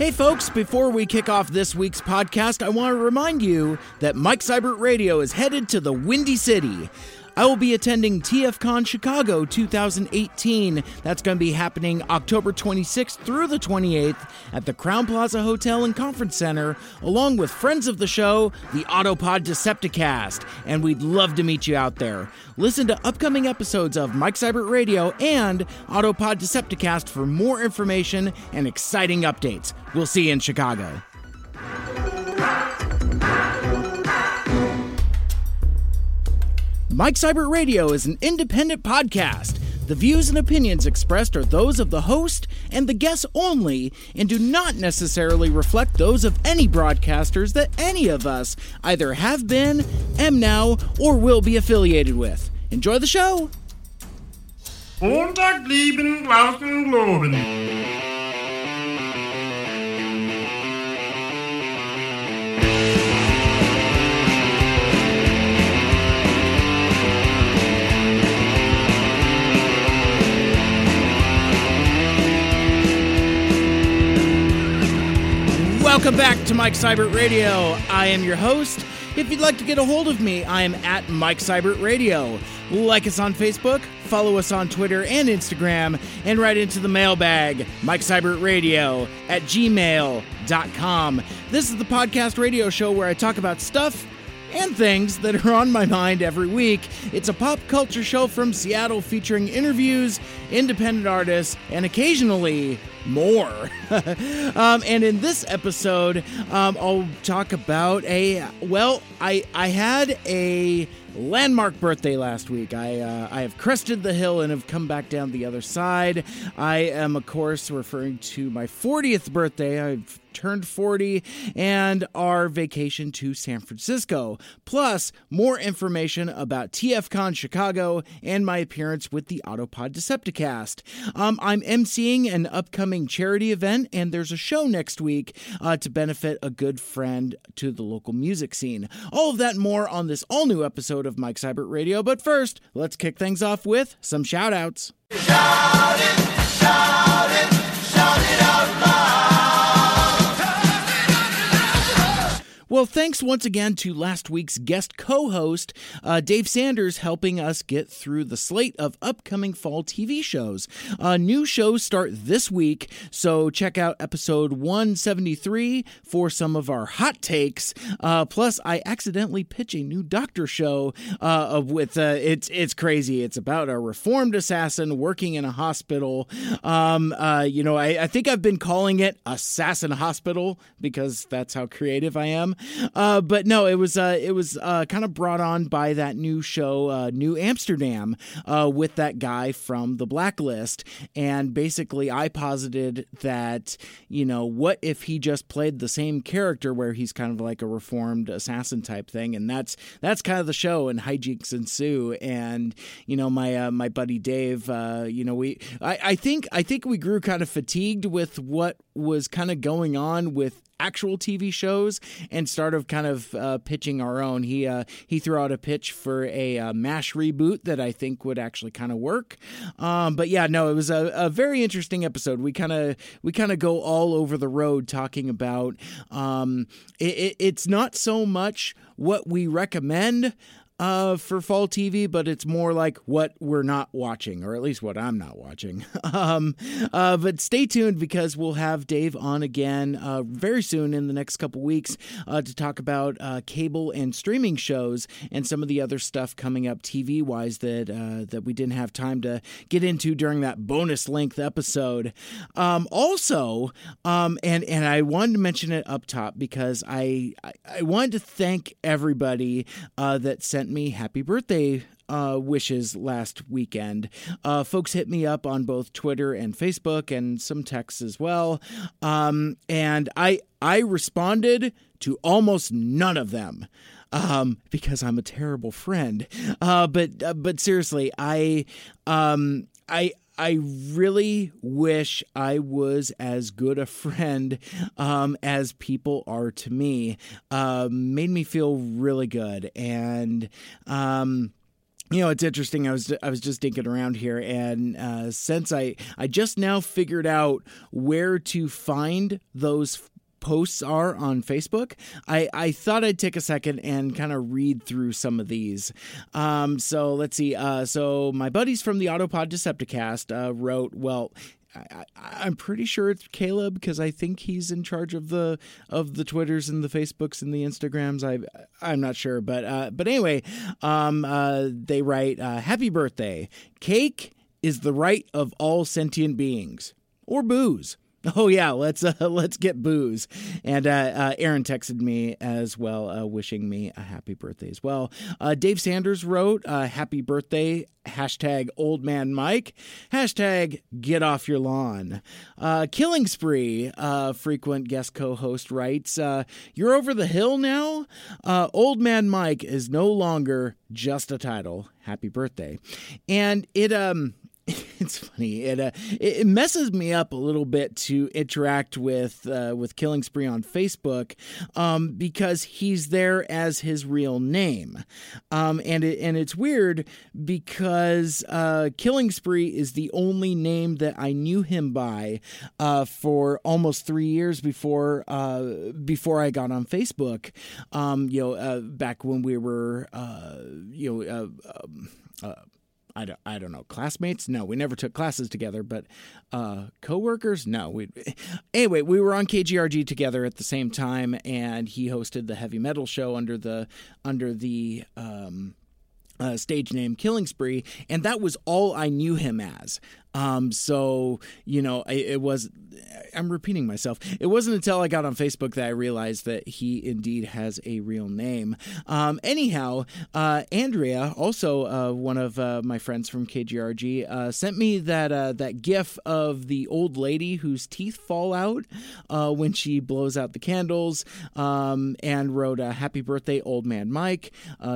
Hey, folks, before we kick off this week's podcast, I want to remind you that Mike Seibert Radio is headed to the Windy City. I will be attending TFCon Chicago 2018. That's going to be happening October 26th through the 28th at the Crowne Plaza Hotel and Conference Center, along with friends of the show, the Autopod Decepticast. And we'd love to meet you out there. Listen to upcoming episodes of Mike Seibert Radio and Autopod Decepticast for more information and exciting updates. We'll see you in Chicago. Mike Seibert Radio is an independent podcast. The views and opinions expressed are those of the host and the guests only and do not necessarily reflect those of any broadcasters that any of us either have been, am now, or will be affiliated with. Enjoy the show! Montag lieben globen. Welcome back to Mike Seibert Radio. I am your host. If you'd like to get a hold of me, I am at Mike Seibert Radio. Like us on Facebook, follow us on Twitter and Instagram, and write into the mailbag, Mike Seibert Radio at gmail.com. This is the podcast radio show where I talk about stuff and things that are on my mind every week. It's a pop culture show from Seattle featuring interviews, independent artists, and occasionally more. um, and in this episode, um, I'll talk about a well, I I had a landmark birthday last week. I uh, I have crested the hill and have come back down the other side. I am, of course, referring to my 40th birthday. I've turned 40 and our vacation to San Francisco. Plus, more information about TFCon Chicago and my appearance with the Autopod Decepticast. Um, I'm emceeing an upcoming charity event, and there's a show next week uh, to benefit a good friend to the local music scene. All of that more on this all new episode of Mike Seibert Radio. But first, let's kick things off with some shout outs. Shout it, shout Well, thanks once again to last week's guest co host, uh, Dave Sanders, helping us get through the slate of upcoming fall TV shows. Uh, new shows start this week, so check out episode 173 for some of our hot takes. Uh, plus, I accidentally pitch a new doctor show uh, with uh, it's it's crazy. It's about a reformed assassin working in a hospital. Um, uh, you know, I, I think I've been calling it Assassin Hospital because that's how creative I am. Uh, but no, it was uh, it was uh, kind of brought on by that new show, uh, New Amsterdam, uh, with that guy from The Blacklist, and basically I posited that you know what if he just played the same character where he's kind of like a reformed assassin type thing, and that's that's kind of the show, and hijinks ensue, and you know my uh, my buddy Dave, you know we I, I think I think we grew kind of fatigued with what was kind of going on with actual TV shows and start of kind of uh, pitching our own. He uh, he threw out a pitch for a uh, Mash reboot that I think would actually kind of work. Um, but yeah, no, it was a, a very interesting episode. We kind of we kind of go all over the road talking about. Um, it, it, it's not so much what we recommend uh, for fall TV, but it's more like what we're not watching, or at least what I'm not watching. um, uh, but stay tuned because we'll have Dave on again uh, very soon in the next couple weeks uh, to talk about uh, cable and streaming shows and some of the other stuff coming up TV wise that uh, that we didn't have time to get into during that bonus length episode. Um, also, um, and and I wanted to mention it up top because I I, I wanted to thank everybody uh, that sent me happy birthday uh, wishes last weekend. Uh, folks hit me up on both Twitter and Facebook and some texts as well. Um, and I I responded to almost none of them. Um, because I'm a terrible friend. Uh, but uh, but seriously, I um, I I really wish I was as good a friend um, as people are to me. Um, made me feel really good, and um, You know, it's interesting. I was I was just dinking around here, and uh, since I I just now figured out where to find those posts are on Facebook, I, I thought I'd take a second and kind of read through some of these. Um, so let's see. Uh, so my buddies from the Autopod Decepticast uh, wrote, well, I, am pretty sure it's Caleb because I think he's in charge of the of the Twitters and the Facebooks and the Instagrams. I I'm not sure, but uh, but anyway, um, uh, they write, uh, "Happy birthday! Cake is the right of all sentient beings, or booze." Oh yeah, let's uh, let's get booze. And uh, uh, Aaron texted me as well, uh, wishing me a happy birthday as well. Uh, Dave Sanders wrote, uh, "Happy birthday!" Hashtag Old Man Mike. Hashtag Get Off Your Lawn. Killing Spree, uh frequent guest co-host writes, "You're over the hill now. Old Man Mike is no longer just a title. Happy birthday!" And it um it's funny. It uh, it messes me up a little bit to interact with uh, with Killing Spree on Facebook um, because he's there as his real name, um, and it, and it's weird because uh, Killing Spree is the only name that I knew him by uh, for almost three years before uh, before I got on Facebook. Um, you know, uh, back when we were you know. Um, I don't, I don't know, classmates? No, we never took classes together, but uh, coworkers? No. We anyway, we were on KGRG together at the same time, and he hosted the heavy metal show under the under the um, uh, stage name Killing Spree, and that was all I knew him as. Um, so you know, it, it, was. I'm repeating myself. It wasn't until I got on Facebook that I realized that he indeed has a real name. Um, anyhow, uh, Andrea, also uh, one of uh, my friends from KGRG, uh, sent me that uh, that GIF of the old lady whose teeth fall out uh, when she blows out the candles, um, and wrote a "Happy birthday, old man Mike.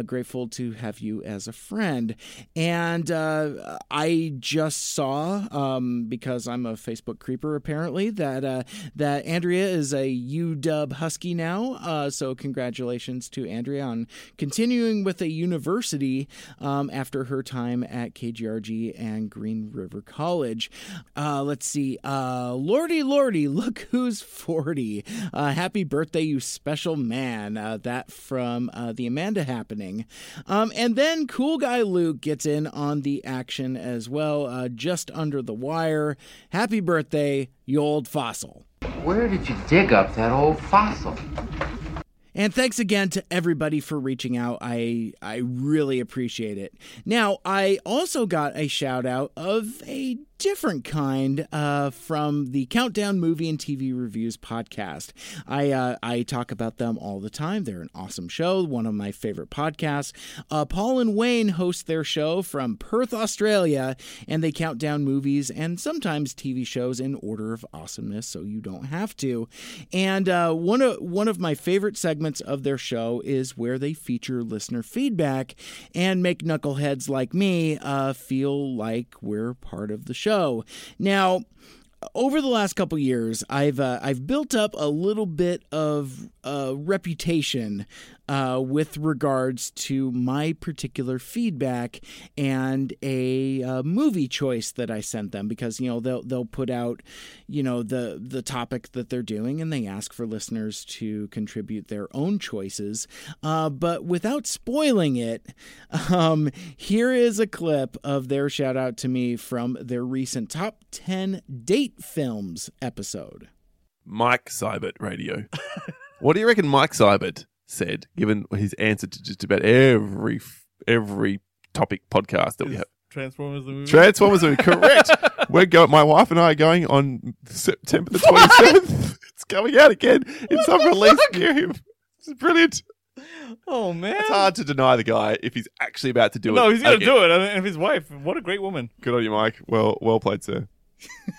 grateful to have you as a friend." And I just saw um, because I'm a Facebook creeper apparently that uh, that Andrea is a UW Husky now. Uh, so congratulations to Andrea on continuing with a university um, after her time at KGRG and Green River College. Uh, let's see, uh, Lordy Lordy, look who's forty! Uh, happy birthday, you special man! Uh, that from the Amanda happening, um, and then cool guy Luke gets in on the action as well. just under the wire. Happy birthday, you old fossil. Where did you dig up that old fossil? And thanks again to everybody for reaching out. I I really appreciate it. Now, I also got a shout out of a different kind uh, from the Countdown Movie and TV Reviews podcast. I uh, I talk about them all the time. They're an awesome show, one of my favorite podcasts. Uh, Paul and Wayne host their show from Perth, Australia, and they count down movies and sometimes TV shows in order of awesomeness, so you don't have to. And uh, one of one of my favorite segments of their show is where they feature listener feedback and make knuckleheads like me uh, feel like we're part of the show show. Now, over the last couple years, I've uh, I've built up a little bit of uh, reputation uh, with regards to my particular feedback and a uh, movie choice that I sent them because you know they'll they'll put out you know the the topic that they're doing and they ask for listeners to contribute their own choices. Uh, but without spoiling it, um, here is a clip of their shout out to me from their recent top ten date films episode. Mike Seibert Radio. what do you reckon Mike Seibert said, given his answer to just about every every topic podcast that we have. Transformers the movie. Transformers movie, correct. We're going. My wife and I are going on September the twenty seventh. it's coming out again in some release near him. It's brilliant. Oh man, it's hard to deny the guy if he's actually about to do no, it. No, he's going to do it. And his wife, what a great woman. Good on you, Mike. Well, well played, sir.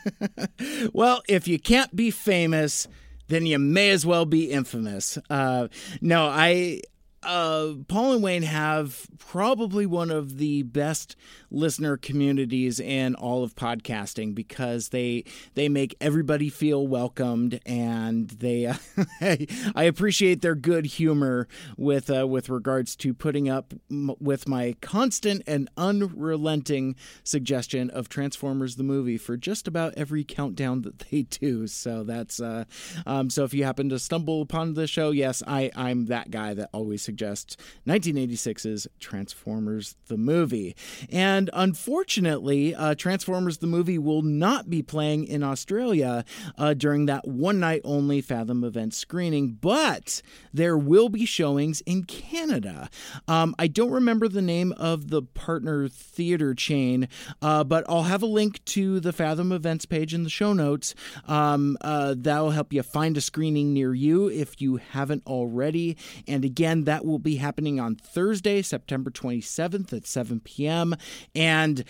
well, if you can't be famous, then you may as well be infamous. Uh, no, I uh, Paul and Wayne have probably one of the best listener communities in all of podcasting because they they make everybody feel welcomed and they uh, I appreciate their good humor with uh, with regards to putting up m- with my constant and unrelenting suggestion of Transformers the movie for just about every countdown that they do. So that's uh, um, so if you happen to stumble upon the show, yes, I I'm that guy that always suggests 1986's Transformers the movie. And unfortunately, uh, Transformers the movie will not be playing in Australia uh, during that one night only Fathom event screening, but there will be showings in Canada. Um, I don't remember the name of the partner theater chain, uh, but I'll have a link to the Fathom events page in the show notes. Um, uh, that'll help you find a screening near you if you haven't already. And again, that will be happening on Thursday, September 27th at 7 p.m. And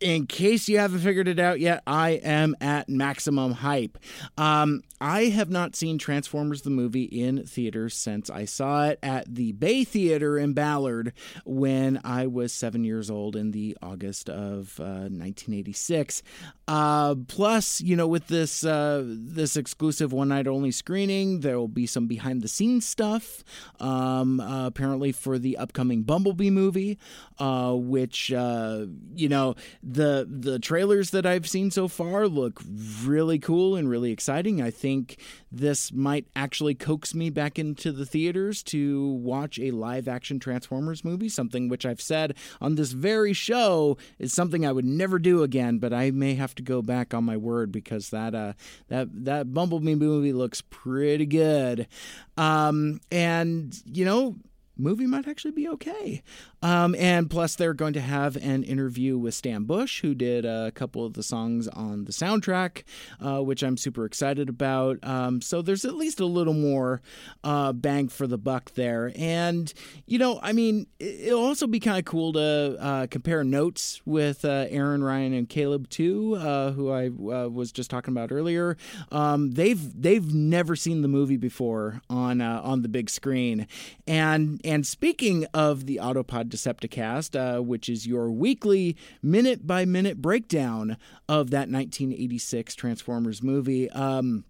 in case you haven't figured it out yet, I am at maximum hype. Um, I have not seen Transformers the movie in theaters since I saw it at the Bay Theater in Ballard when I was seven years old in the August of uh, 1986. Uh, plus, you know, with this uh, this exclusive one night only screening, there will be some behind the scenes stuff. Um, uh, apparently for the upcoming Bumblebee movie, uh, which uh, you know the the trailers that I've seen so far look really cool and really exciting. I think this might actually coax me back into the theaters to watch a live action Transformers movie, something which I've said on this very show is something I would never do again, but I may have to go back on my word because that uh that that Bumblebee movie looks pretty good. Um and you know, movie might actually be okay. Um, and plus, they're going to have an interview with Stan Bush, who did a couple of the songs on the soundtrack, uh, which I'm super excited about. Um, so there's at least a little more uh, bang for the buck there. And, you know, I mean, it- it'll also be kind of cool to uh, compare notes with uh, Aaron, Ryan, and Caleb, too, uh, who I uh, was just talking about earlier. Um, they've they've never seen the movie before on on the big screen. And and speaking of the Autopod Decepticast, uh, which is your weekly minute by minute breakdown of that 1986 Transformers movie. Um,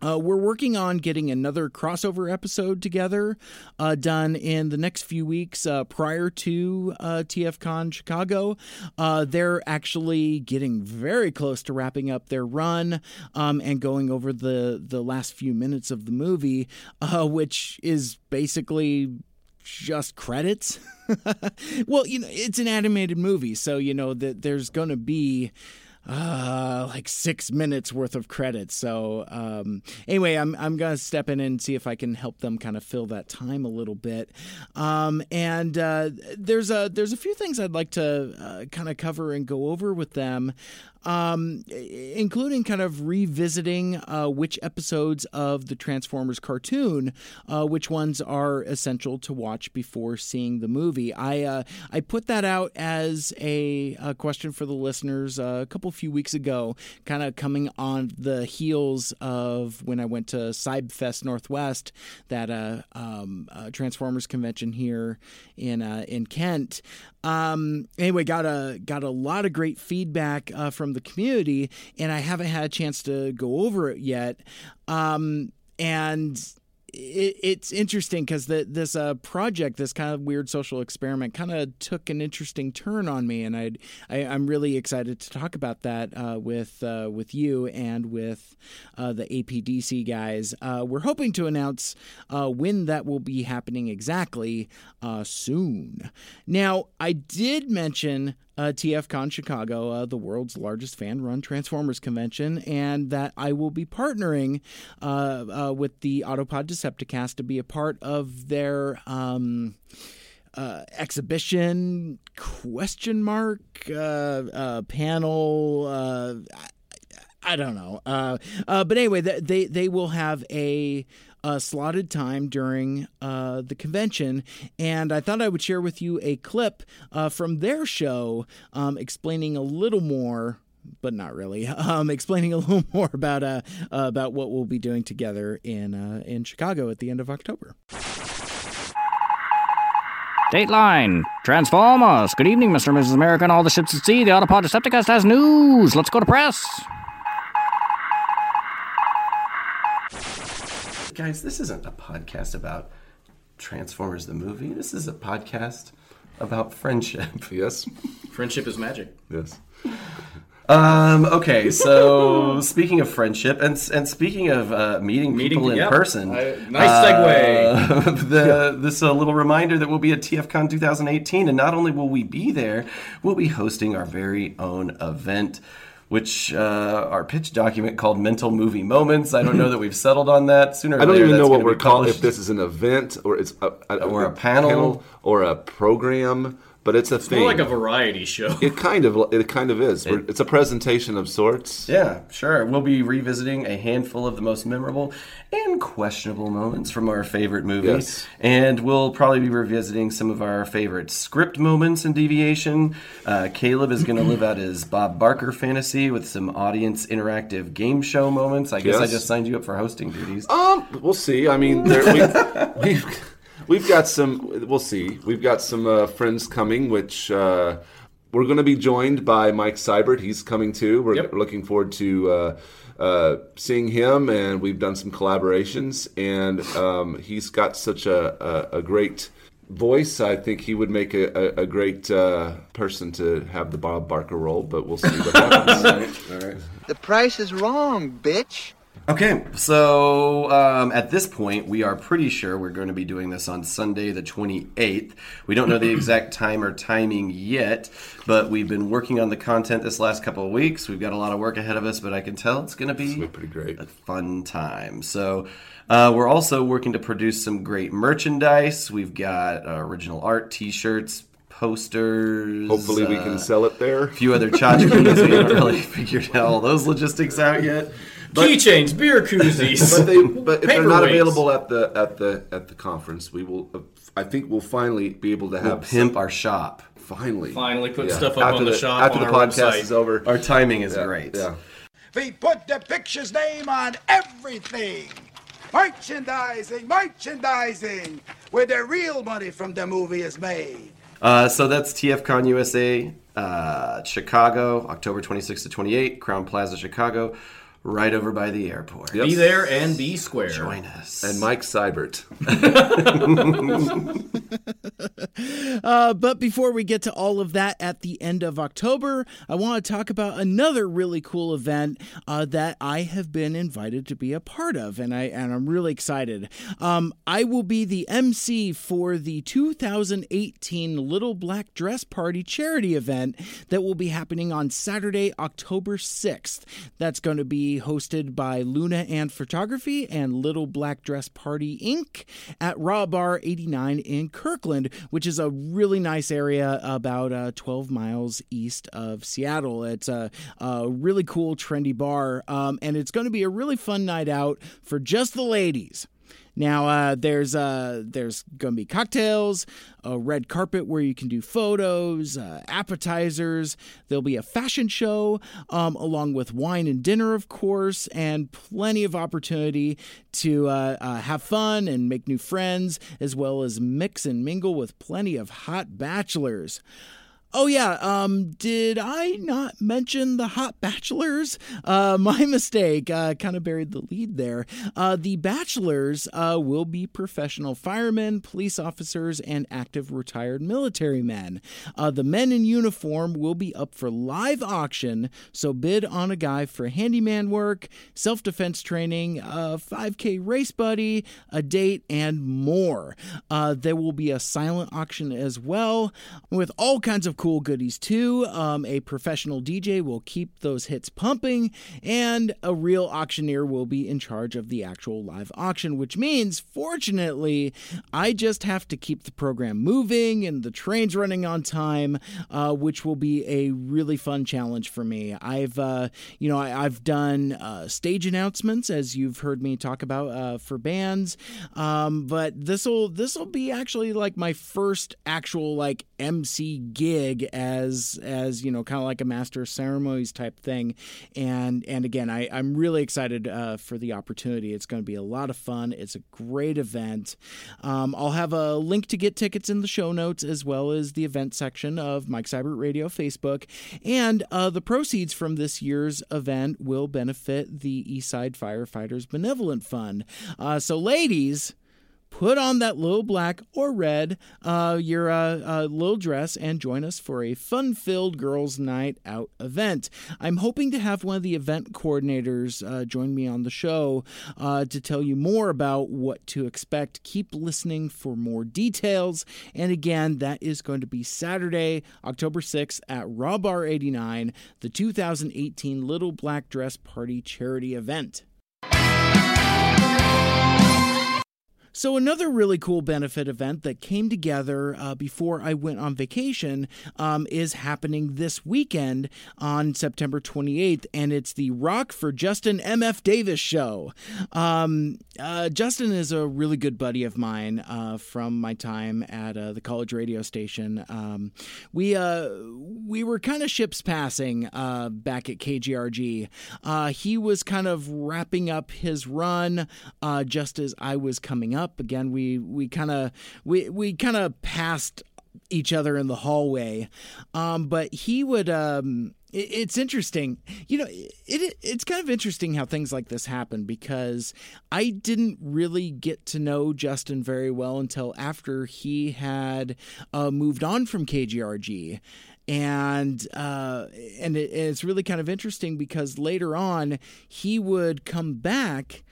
uh, we're working on getting another crossover episode together, uh, done in the next few weeks uh, prior to uh, TFCon Chicago. Uh, they're actually getting very close to wrapping up their run um, and going over the the last few minutes of the movie, uh, which is basically just credits. well, you know, it's an animated movie, so you know that there's going to be uh like six minutes worth of credits. So um anyway i'm i'm gonna step in and see if i can help them kind of fill that time a little bit. Um and uh there's a there's a few things i'd like to uh, kind of cover and go over with them um, including kind of revisiting uh, which episodes of the Transformers cartoon, uh, which ones are essential to watch before seeing the movie. I uh, I put that out as a, a question for the listeners uh, a couple few weeks ago, kind of coming on the heels of when I went to Cybfest Northwest, that uh, um, uh, Transformers convention here in in Kent. Um, anyway, got a got a lot of great feedback uh, from the community, and I haven't had a chance to go over it yet. Um, and it, it's interesting because this uh, project, this kind of weird social experiment, kind of took an interesting turn on me, and I'd, I, I'm really excited to talk about that uh, with uh, with you and with uh, the APDC guys. Uh, we're hoping to announce uh, when that will be happening exactly soon. Now, I did mention uh, TFCon Chicago, uh, the world's largest fan run Transformers convention, and that I will be partnering uh, uh, with the Autopod Decepticast to be a part of their. Um, uh, exhibition question mark uh, panel I, I don't know uh, uh, but anyway they they will have a uh, slotted time during uh, the convention, and I thought I would share with you a clip uh, from their show um, explaining a little more. But not really. Um, explaining a little more about uh, about what we'll be doing together in uh, in Chicago at the end of October. Dateline. Transformers. Good evening, Mr. and Mrs. America and all the ships at sea. The Autopod Decepticast has news. Let's go to press. Guys, this isn't a podcast about Transformers the movie. This is a podcast about friendship. Yes. Friendship is magic. Yes. Um, okay, so speaking of friendship and and speaking of uh, meeting, Meeting- people in yep. person, I- nice segue. uh, the, this is a little reminder that we'll be at TFCon 2018, and not only will we be there, we'll be hosting our very own event. Which uh, our pitch document called "Mental Movie Moments." I don't know that we've settled on that. Sooner, or I don't later, even know what we're calling. If this is an event or it's a, a- Or a panel. or a program, but it's a thing. More like a variety show. it kind of it kind of is. We're- it's a presentation of sorts. Yeah, sure. We'll be revisiting a handful of the most memorable and questionable moments from our favorite movies. Yes. And we'll probably be revisiting some of our favorite script moments in Deviation. Uh, Caleb is going to live out his Bob Barker fantasy with some audience interactive game show moments. I guess I just signed you up for hosting duties. Um, we'll see. I mean, there, we, we've we've got some. We'll see. We've got some uh, friends coming, which uh, we're going to be joined by Mike Seibert. He's coming too. We're Yep. looking forward to. Uh, uh, seeing him, and we've done some collaborations, and um, he's got such a, a, a great voice. I think he would make a, a, a great uh, person to have the Bob Barker role, but we'll see what happens. The price is wrong, bitch. Okay, so um, at this point, we are pretty sure we're going to be doing this on Sunday, the 28th. We don't know the exact time or timing yet, but we've been working on the content this last couple of weeks. We've got a lot of work ahead of us, but I can tell it's going to be be pretty great. a fun time. So uh, we're also working to produce some great merchandise. We've got uh, original art, T-shirts, posters. Hopefully, we can uh, sell it there. a few other tchotchkes. we haven't really figured out all those logistics out yet. Keychains, beer koozies. but they but if they're not Paperweights. available at the at the at the conference we will uh, i think we'll finally be able to We'll have pimp our shop. finally Finally put Yeah. stuff up after on the, the shop after on the our podcast website. is over Our timing is yeah, great. yeah We put the picture's name on everything. Merchandising, merchandising, where the real money from the movie is made. Uh, so that's TFCon USA, uh, Chicago, October 26 to 28, Crowne Plaza, Chicago, right over by the airport. Yep. Be there and be square. Join us. and mike seibert Uh, but before we get to all of that at the end of October, I want to talk about another really cool event uh, that I have been invited to be a part of, and I and I'm really excited. Um, I will be the MC for the 2018 Little Black Dress Party charity event that will be happening on Saturday, October 6th. That's going to be hosted by Luna and Photography and Little Black Dress Party Inc. at Raw Bar 89 in Kirkland, which is a really nice area about uh, 12 miles east of Seattle. It's a, a really cool, trendy bar, um, and it's going to be a really fun night out for just the ladies. Now uh, there's uh, there's to be cocktails, a red carpet where you can do photos, uh, appetizers. There'll be a fashion show, um, along with wine and dinner, of course, and plenty of opportunity to uh, uh, have fun and make new friends, as well as mix and mingle with plenty of hot bachelors. Oh yeah, um, did I not mention the Hot Bachelors? Uh, my mistake. Uh, kind of buried the lead there. Uh, the Bachelors uh, will be professional firemen, police officers, and active retired military men. Uh, the men in uniform will be up for live auction, so bid on a guy for handyman work, self defense training, a 5K race buddy, a date, and more. Uh, there will be a silent auction as well, with all kinds of cool goodies too. Um, a professional DJ will keep those hits pumping, and a real auctioneer will be in charge of the actual live auction, which means, fortunately, I just have to keep the program moving and the trains running on time, uh, which will be a really fun challenge for me. I've, uh, you know, I, I've done uh, stage announcements, as you've heard me talk about uh, for bands, um, but this will this will be actually like my first actual like MC gig gig as as you know kind of like a master of ceremonies type thing. And and again I, i'm really excited uh, for the opportunity. It's going to be a lot of fun. It's a great event. Um, i'll have a link to get tickets in the show notes as well as the event section of mike seibert radio facebook. And uh, the proceeds from this year's event will benefit the eastside firefighters benevolent fund. Uh, so ladies put on that little black or red, uh, your uh, uh, little dress, and join us for a fun filled girls' night out event. I'm hoping to have one of the event coordinators uh, join me on the show uh, to tell you more about what to expect. Keep listening for more details. And again, that is going to be Saturday, October 6th at Raw Bar 89, the 2018 Little Black Dress Party charity event. So, another really cool benefit event that came together uh, before I went on vacation um, is happening this weekend on September 28th, and it's the Rock for Justin MF Davis show. Um, uh, Justin is a really good buddy of mine uh, from my time at uh, the college radio station. Um, we uh, we were kind of ships passing uh, back at KGRG. he was kind of wrapping up his run just as I was coming up up again. We we kind of we we kind of passed each other in the hallway, um, but he would. Um, it, it's interesting, you know. It, it it's kind of interesting how things like this happen because I didn't really get to know Justin very well until after he had uh, moved on from KGRG and uh, and it, it's really kind of interesting because later on he would come back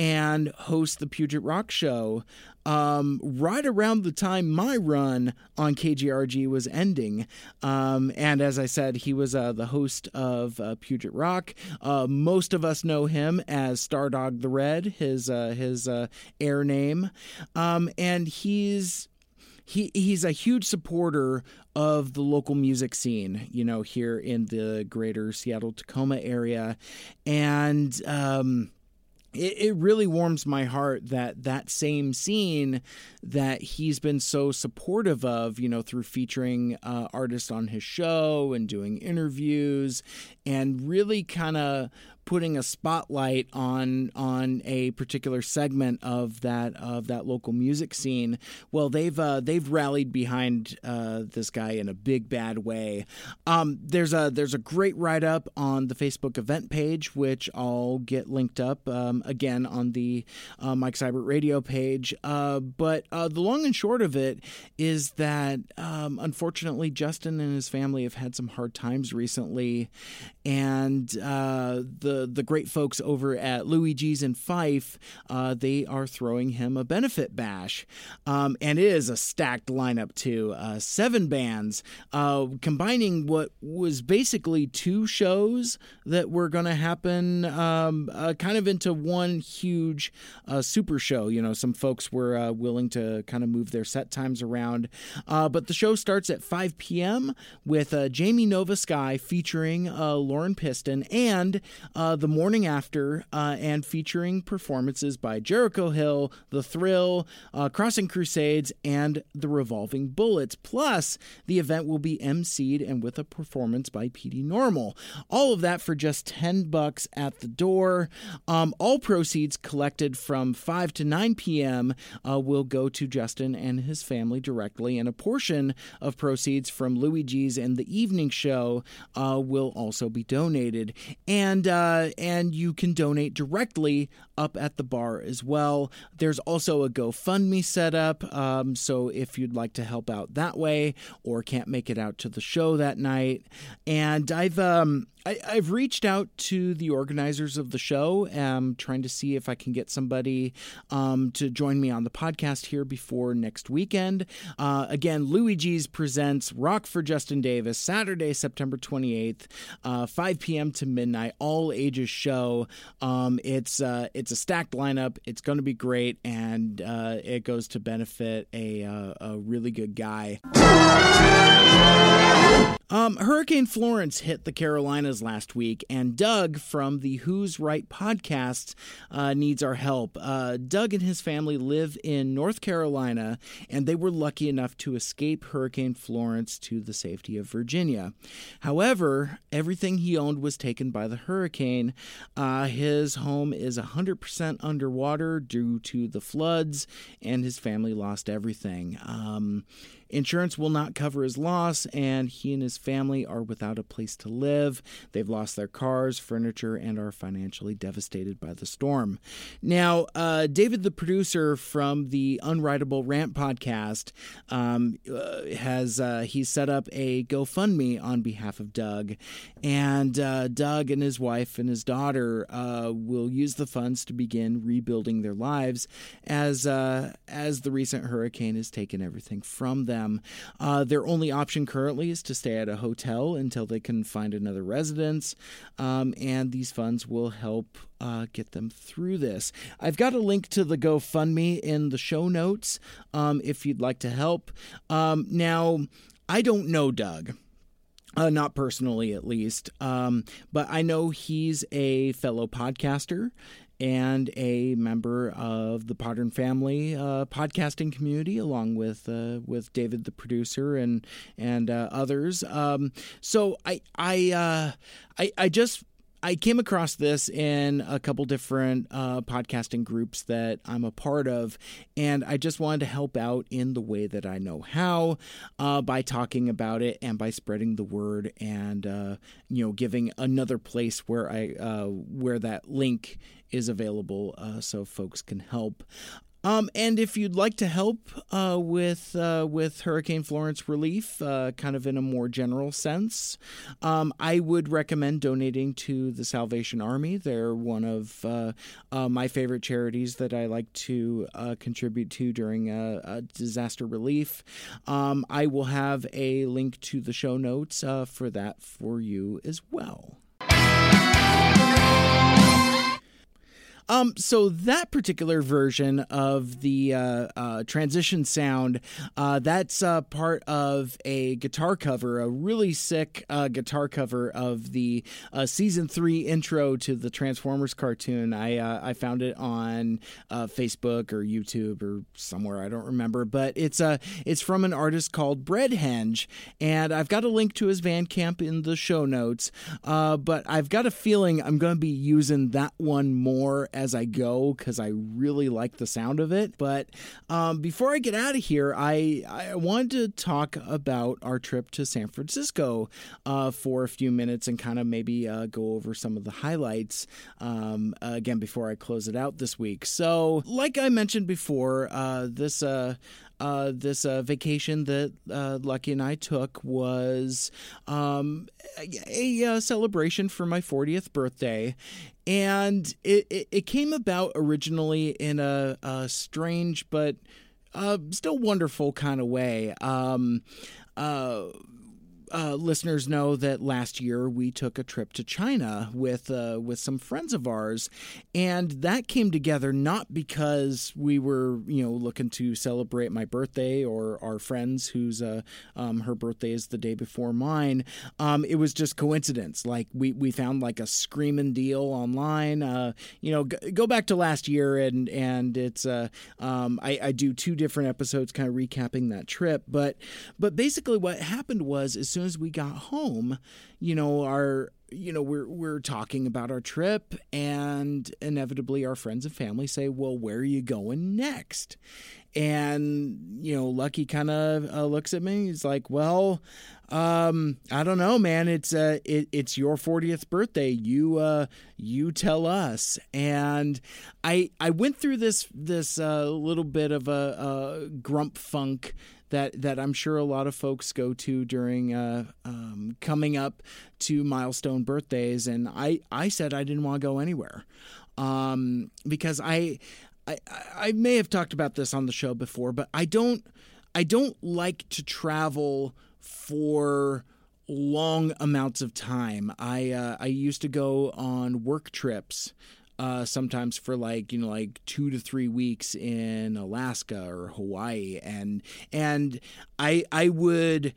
and host the Puget Rock Show um, right around the time my run on KGRG was ending. Um, and as I said, he was uh, the host of uh, Puget Rock. Uh, most of us know him as Stardog the Red, his uh, his uh, air name, um, and he's he he's a huge supporter of the local music scene, you know, here in the greater Seattle Tacoma area, and um, it, it really warms my heart that that same scene that he's been so supportive of, you know, through featuring uh, artists on his show and doing interviews and really kind of putting a spotlight on on a particular segment of that of that local music scene. Well, they've uh, they've rallied behind uh, this guy in a big bad way. Um, there's a there's a great write up on the Facebook event page, which I'll get linked up um, again on the uh, Mike Seibert Radio page. Uh, but uh, the long and short of it is that um, unfortunately Justin and his family have had some hard times recently, and uh, the the great folks over at G's in Fife, uh, they are throwing him a benefit bash, um, and it is a stacked lineup too. Uh, seven bands, uh, combining what was basically two shows that were going to happen, um, uh, kind of into one huge uh, super show. You know, some folks were willing to kind of move their set times around, but the show starts at 5 p.m. with Jamie Nova Sky featuring Lauren Piston and uh, the morning after, uh, and featuring performances by Jericho Hill, The Thrill, uh, Crossing Crusades, and The Revolving Bullets. Plus, the event will be emceed and with a performance by PD Normal. All of that for just 10 bucks at the door. Um, all proceeds collected from 5 to 9 p.m. Uh, will go to Justin and his family directly, and a portion of proceeds from Louie G's and the evening show uh, will also be donated. And uh, and you can donate directly up at the bar as well. There's also a GoFundMe set up, um, so if you'd like to help out that way or can't make it out to the show that night, and I've um, I, have reached out to the organizers of the show, um, trying to see if I can get somebody um, to join me on the podcast here before next weekend. Uh, again, Louie G's presents Rock for Justin Davis, Saturday, September 28th, uh, 5 p.m. to midnight, all ages show. Um, it's uh, it's a stacked lineup. It's going to be great, and uh, it goes to benefit a, uh, a really good guy. Um, Hurricane Florence hit the Carolinas last week, and Doug from the Who's Right podcast uh, needs our help. Uh, Doug and his family live in North Carolina, and they were lucky enough to escape Hurricane Florence to the safety of Virginia. However, everything he owned was taken by the hurricane. Uh, his home is 100% underwater due to the floods, and his family lost everything. Um, Insurance will not cover his loss, and he and his family are without a place to live. They've lost their cars, furniture, and are financially devastated by the storm. Now, uh, David, the producer from the Unwritable Rant podcast, um, uh, has uh, he set up a GoFundMe on behalf of Doug, and uh, Doug and his wife and his daughter uh, will use the funds to begin rebuilding their lives as uh, as the recent hurricane has taken everything from them them. Uh, their only option currently is to stay at a hotel until they can find another residence, um, and these funds will help uh, get them through this. I've got a link to the GoFundMe in the show notes um, if you'd like to help. Um, now, I don't know Doug. Uh, not personally, at least. Um, but I know he's a fellow podcaster and a member of the Podern Family uh, podcasting community, along with uh, with David, the producer, and and uh, others. Um, so I I, uh, I I just I came across this in a couple different uh, podcasting groups that I'm a part of, and I just wanted to help out in the way that I know how uh, by talking about it and by spreading the word, and uh, you know, giving another place where I uh, where that link is available uh, so folks can help. Um, and if you'd like to help uh, with uh, with Hurricane Florence relief, uh, kind of in a more general sense, um, I would recommend donating to the Salvation Army. They're one of uh, uh, my favorite charities that I like to uh, contribute to during a, a disaster relief. Um, I will have a link to the show notes for that for you as well. Um, so that particular version of the uh, uh, transition sound, uh, that's uh, part of a guitar cover, a really sick uh, guitar cover of the uh, season three intro to the Transformers cartoon. I I found it on Facebook or YouTube or somewhere I don't remember, but it's a it's from an artist called Breadhenge, and I've got a link to his Bandcamp in the show notes. but I've got a feeling I'm going to be using that one more as I go because I really like the sound of it. But um, before I get out of here, I, I wanted to talk about our trip to San Francisco uh, for a few minutes and kind of maybe uh, go over some of the highlights um, again before I close it out this week. So, like I mentioned before, uh, this uh, uh, this uh, vacation that uh, Lucky and I took was um, a, a, uh, celebration for my 40th birthday. And it, it, it came about originally in a, a strange but uh, still wonderful kind of way. Um, uh, listeners know that last year we took a trip to China with uh, with some friends of ours, and that came together not because we were you know looking to celebrate my birthday or our friends whose uh, um, her birthday is the day before mine. Um, it was just coincidence. Like we we found like a screaming deal online. Uh, you know, g- go back to last year and and it's uh, um, I, I do two different episodes kind of recapping that trip, but but basically what happened was as soon soon as we got home, you know, our you know we're we're talking about our trip and inevitably our friends and family say well where are you going next? And you know lucky kind of uh, looks at me he's like well um i don't know man it's uh it, it's your 40th birthday you uh you tell us. And i i went through this this uh little bit of a, a grump funk that that I'm sure a lot of folks go to during uh, um, coming up to milestone birthdays, and I I said I didn't want to go anywhere um, because I, I I may have talked about this on the show before, but I don't I don't like to travel for long amounts of time. I uh, I used to go on work trips uh, sometimes for like you know like two to three weeks in Alaska or Hawaii, and and I I would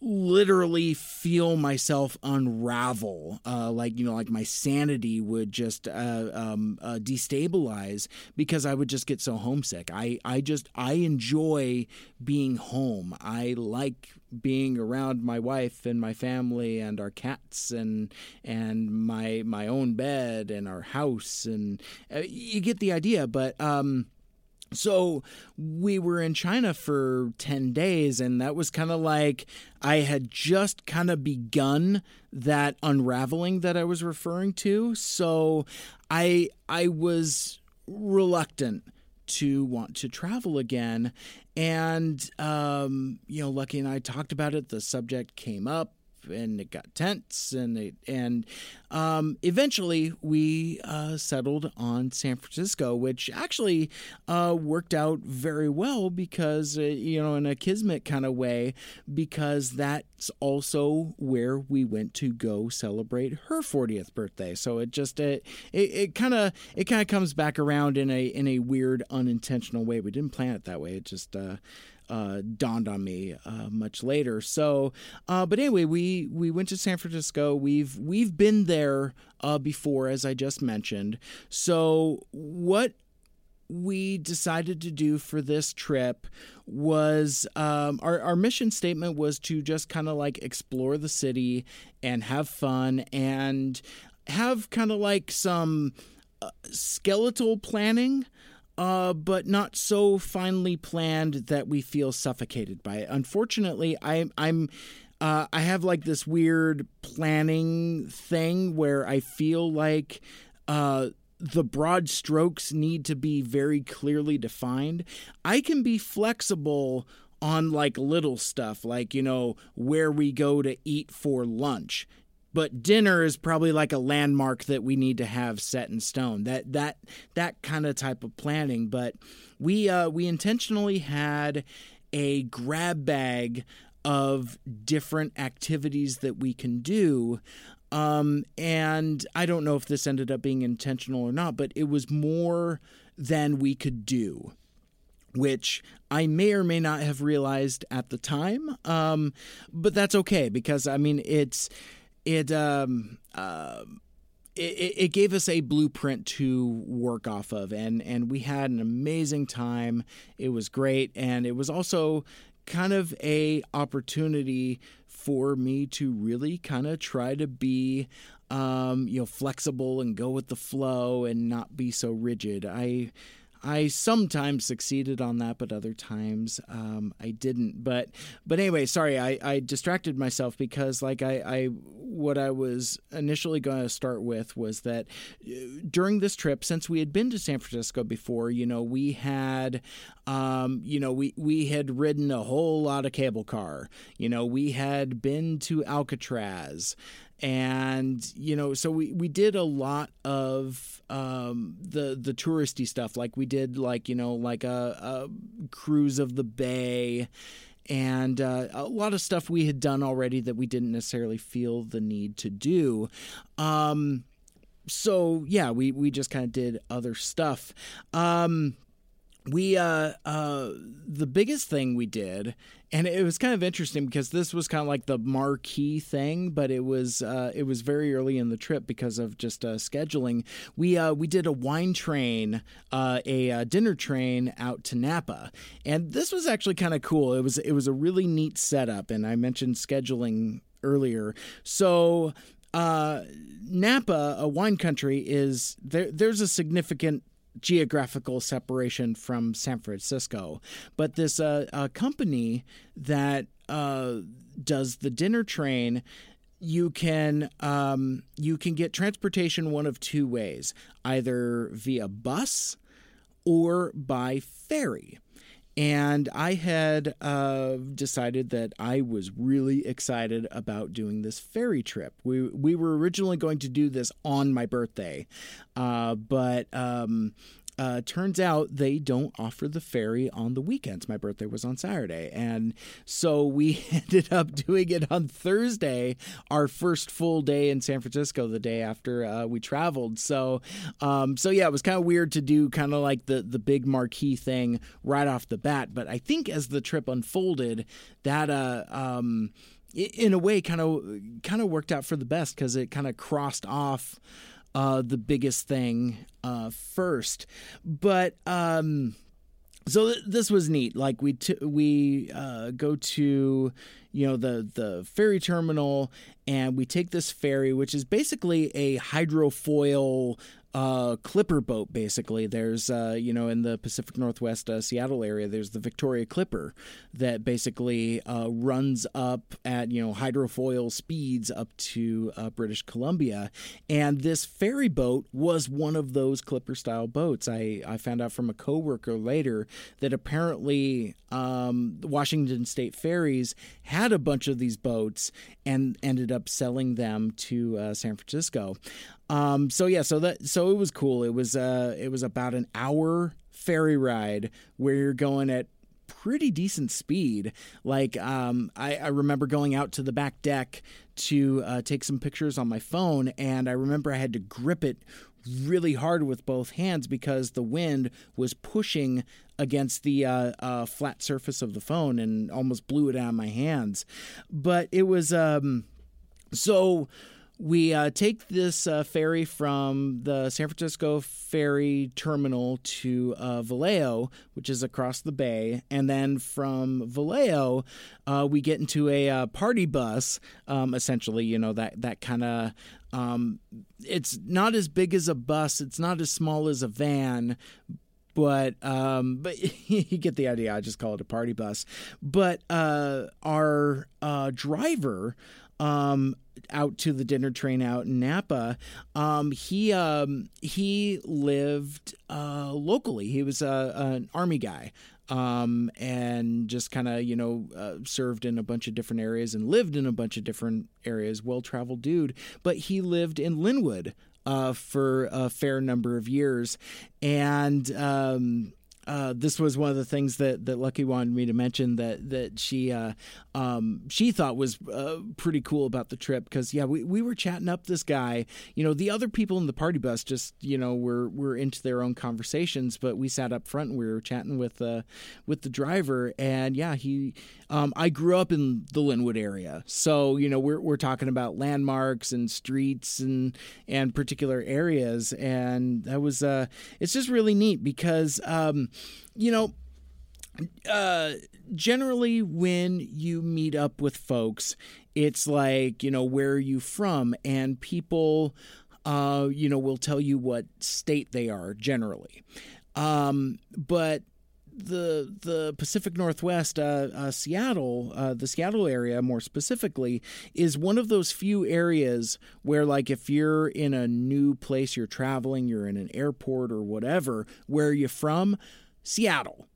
literally feel myself unravel uh, like you know like my sanity would just uh, um, uh, destabilize because i would just get so homesick. I i just i enjoy being home. I like being around my wife and my family and our cats and and my my own bed and our house and uh, you get the idea but um so we were in China for 10 days, and that was kind of like I had just kind of begun that unraveling that I was referring to. So I I was reluctant to want to travel again. And, um, you know, Lucky and I talked about it. The subject came up and it got tense and it, and um, eventually we uh, settled on San Francisco, which actually uh, worked out very well because uh, you know in a kismet kind of way because that's also where we went to go celebrate her 40th birthday. So it just it it kind of it kind of comes back around in a in a weird unintentional way. We didn't plan it that way. It just uh, uh, dawned on me uh, much later. So, uh, but anyway, we we went to San Francisco. We've we've been there uh, before, as I just mentioned. So, what we decided to do for this trip was um, our, our mission statement was to just kind of like explore the city and have fun and have kind of like some uh, skeletal planning uh, but not so finely planned that we feel suffocated by it. Unfortunately, I, I'm. Uh, I have like this weird planning thing where I feel like uh, the broad strokes need to be very clearly defined. I can be flexible on like little stuff, like, you know, where we go to eat for lunch but dinner is probably like a landmark that we need to have set in stone. That that that kind of type of planning. But we uh, we intentionally had a grab bag of different activities that we can do. Um, and I don't know if this ended up being intentional or not, but it was more than we could do which I may or may not have realized at the time. Um, but that's okay because I mean, it's it um uh, it, it gave us a blueprint to work off of and and we had an amazing time. It was great and it was also kind of a opportunity for me to really kind of try to be um, you know flexible and go with the flow and not be so rigid. I I sometimes succeeded on that, but other times um, I didn't. But but anyway, sorry, I, I distracted myself because like I, I what I was initially going to start with was that uh, during this trip, since we had been to San Francisco before, you know, we had um, you know we we had ridden a whole lot of cable car. You know, we had been to Alcatraz and you know so we we did a lot of um, the the touristy stuff. Like we did like you know like a, a cruise of the bay and uh, a lot of stuff we had done already that we didn't necessarily feel the need to do. Um, so yeah we we just kind of did other stuff. Um, we uh uh the biggest thing we did and it was kind of interesting because this was kind of like the marquee thing but it was uh it was very early in the trip because of just uh scheduling. We uh we did a wine train uh a uh, dinner train out to Napa. And this was actually kind of cool. It was it was a really neat setup and I mentioned scheduling earlier. So uh, Napa, a wine country, is there. There's a significant geographical separation from San Francisco. But this uh, company that uh, does the dinner train you can um, you can get transportation one of two ways either via bus or by ferry and I had uh, decided that I was really excited about doing this ferry trip. We we were originally going to do this on my birthday, uh, but um, uh, turns out they don't offer the ferry on the weekends. My birthday was on Saturday. And so we ended up doing it on Thursday, our first full day in San Francisco, the day after uh, we traveled. So, um, so yeah, it was kind of weird to do kind of like the, the big marquee thing right off the bat. But I think as the trip unfolded, that, uh, um, in a way, kind of kind of worked out for the best because it kind of crossed off uh, the biggest thing uh, first. But um, so th- this was neat. Like we t- we uh, go to you know the the ferry terminal and we take this ferry, which is basically a hydrofoil uh, clipper boat. Basically, there's uh, you know in the Pacific Northwest uh, Seattle area, there's the Victoria Clipper that basically uh, runs up at you know hydrofoil speeds up to uh, British Columbia, and this ferry boat was one of those clipper style boats. I I found out from a coworker later that apparently um, Washington State Ferries had a bunch of these boats and ended up selling them to uh, San Francisco. Um, so yeah, so that so it was cool. It was uh, it was about an hour ferry ride where you're going at pretty decent speed. Like um, I, I remember going out to the back deck to uh, take some pictures on my phone, and I remember I had to grip it really hard with both hands because the wind was pushing against the uh, uh, flat surface of the phone and almost blew it out of my hands. But it was um, so we uh, take this uh, ferry from the San Francisco ferry terminal to uh, Vallejo, which is across the bay, and then from Vallejo, uh, we get into a uh, party bus. Um, essentially, you know that that kind of. Um, it's not as big as a bus. It's not as small as a van, but um, but you get the idea. I just call it a party bus. But uh, our uh, driver um, out to the dinner train out in Napa, um, he um, he lived uh, locally. He was uh, an army guy. Um, and just kind of, you know, uh, served in a bunch of different areas and lived in a bunch of different areas. Well traveled dude. But he lived in Lynnwood, uh, for a fair number of years. And um, uh, this was one of the things that, that Lucky wanted me to mention that that she uh, um, she thought was uh, pretty cool about the trip because yeah we, we were chatting up this guy. You know the other people in the party bus just you know were were into their own conversations but we sat up front and we were chatting with uh, with the driver. And yeah he um, I grew up in the Lynnwood area. So you know we're we're talking about landmarks and streets and and particular areas. And that was uh it's just really neat because um you know, uh, generally when you meet up with folks, it's like, you know, where are you from? And people, uh, you know, will tell you what state they are generally. Um, but the the Pacific Northwest, uh, uh, Seattle, uh, the Seattle area more specifically, is one of those few areas where, like, if you're in a new place, you're traveling, you're in an airport or whatever, where are you from? Seattle.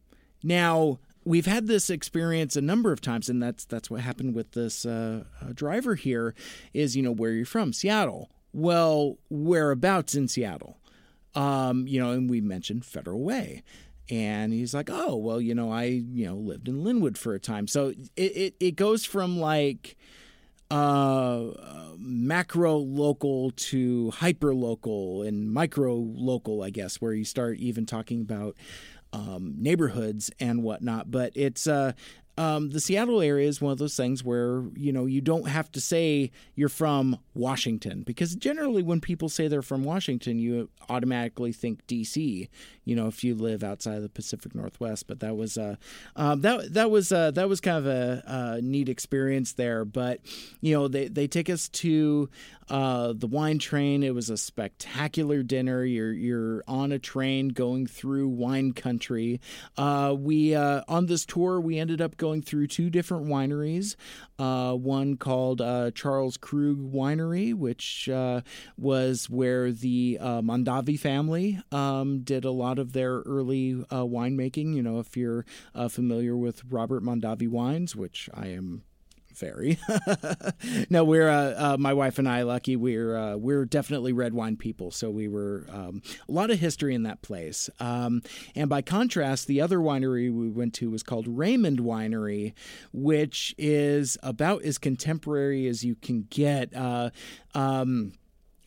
Now, we've had this experience a number of times, and that's that's what happened with this uh, uh, driver here. Is you know where you're from? Seattle. Well, whereabouts in Seattle? Um, you know, and we mentioned Federal Way. And he's like, oh, well, you know, I, you know, lived in Lynnwood for a time. So it, it, it goes from like uh, macro local to hyper local and micro local, I guess, where you start even talking about um, neighborhoods and whatnot. But it's uh, um, the Seattle area is one of those things where you know you don't have to say you're from Washington because generally when people say they're from Washington, you automatically think D.C. You know, if you live outside of the Pacific Northwest. But that was uh, um, that that was uh, that was kind of a, a neat experience there. But you know, they they take us to uh, the wine train. It was a spectacular dinner. You're you're on a train going through wine country. Uh, we uh, on this tour we ended up going through two different wineries. Uh, one called uh, Charles Krug Winery, which uh, was where the uh, Mondavi family um, did a lot of their early uh, winemaking. You know, if you're uh, familiar with Robert Mondavi wines, which I am very. no, we're uh, uh, my wife and I. Lucky, we're uh, we're definitely red wine people. So we were um, a lot of history in that place. Um, and by contrast, the other winery we went to was called Raymond Winery, which is about as contemporary as you can get. Uh, um,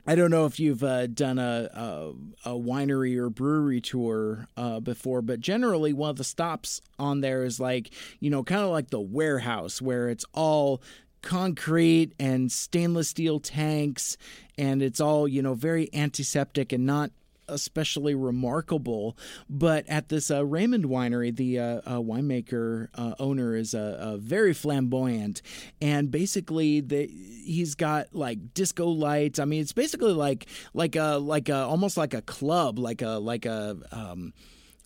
I don't know if you've uh, done a, a, a winery or brewery tour uh, before, but generally one of the stops on there is like you know kind of like the warehouse where it's all concrete and stainless steel tanks, and it's all you know very antiseptic and not especially remarkable. But at this uh, Raymond winery, the uh, uh, winemaker uh, owner is uh, very flamboyant, and basically the, he's got like disco lights. I mean, it's basically like like a like a almost like a club, like a like a. Um,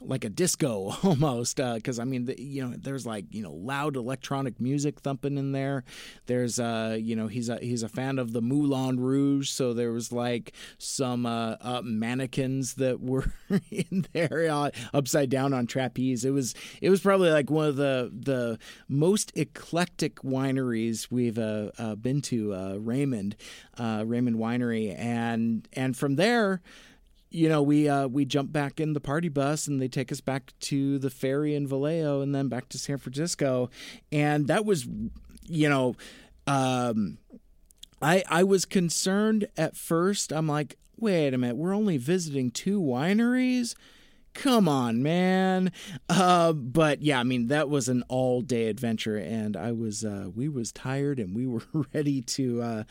like a disco almost because uh, i mean the, you know there's like you know loud electronic music thumping in there. There's uh you know he's a he's a fan of the moulin rouge so there was like some uh, uh mannequins that were in there uh, upside down on trapeze. It was it was probably like one of the the most eclectic wineries we've uh, uh been to raymond raymond winery. And and from there you know, we uh, we jump back in the party bus and they take us back to the ferry in Vallejo and then back to San Francisco, and that was, you know, um, I I was concerned at first. I'm like, wait a minute, we're only visiting two wineries. Come on, man. Uh, but yeah, I mean that was an all day adventure, and I was uh, we was tired and we were ready to uh,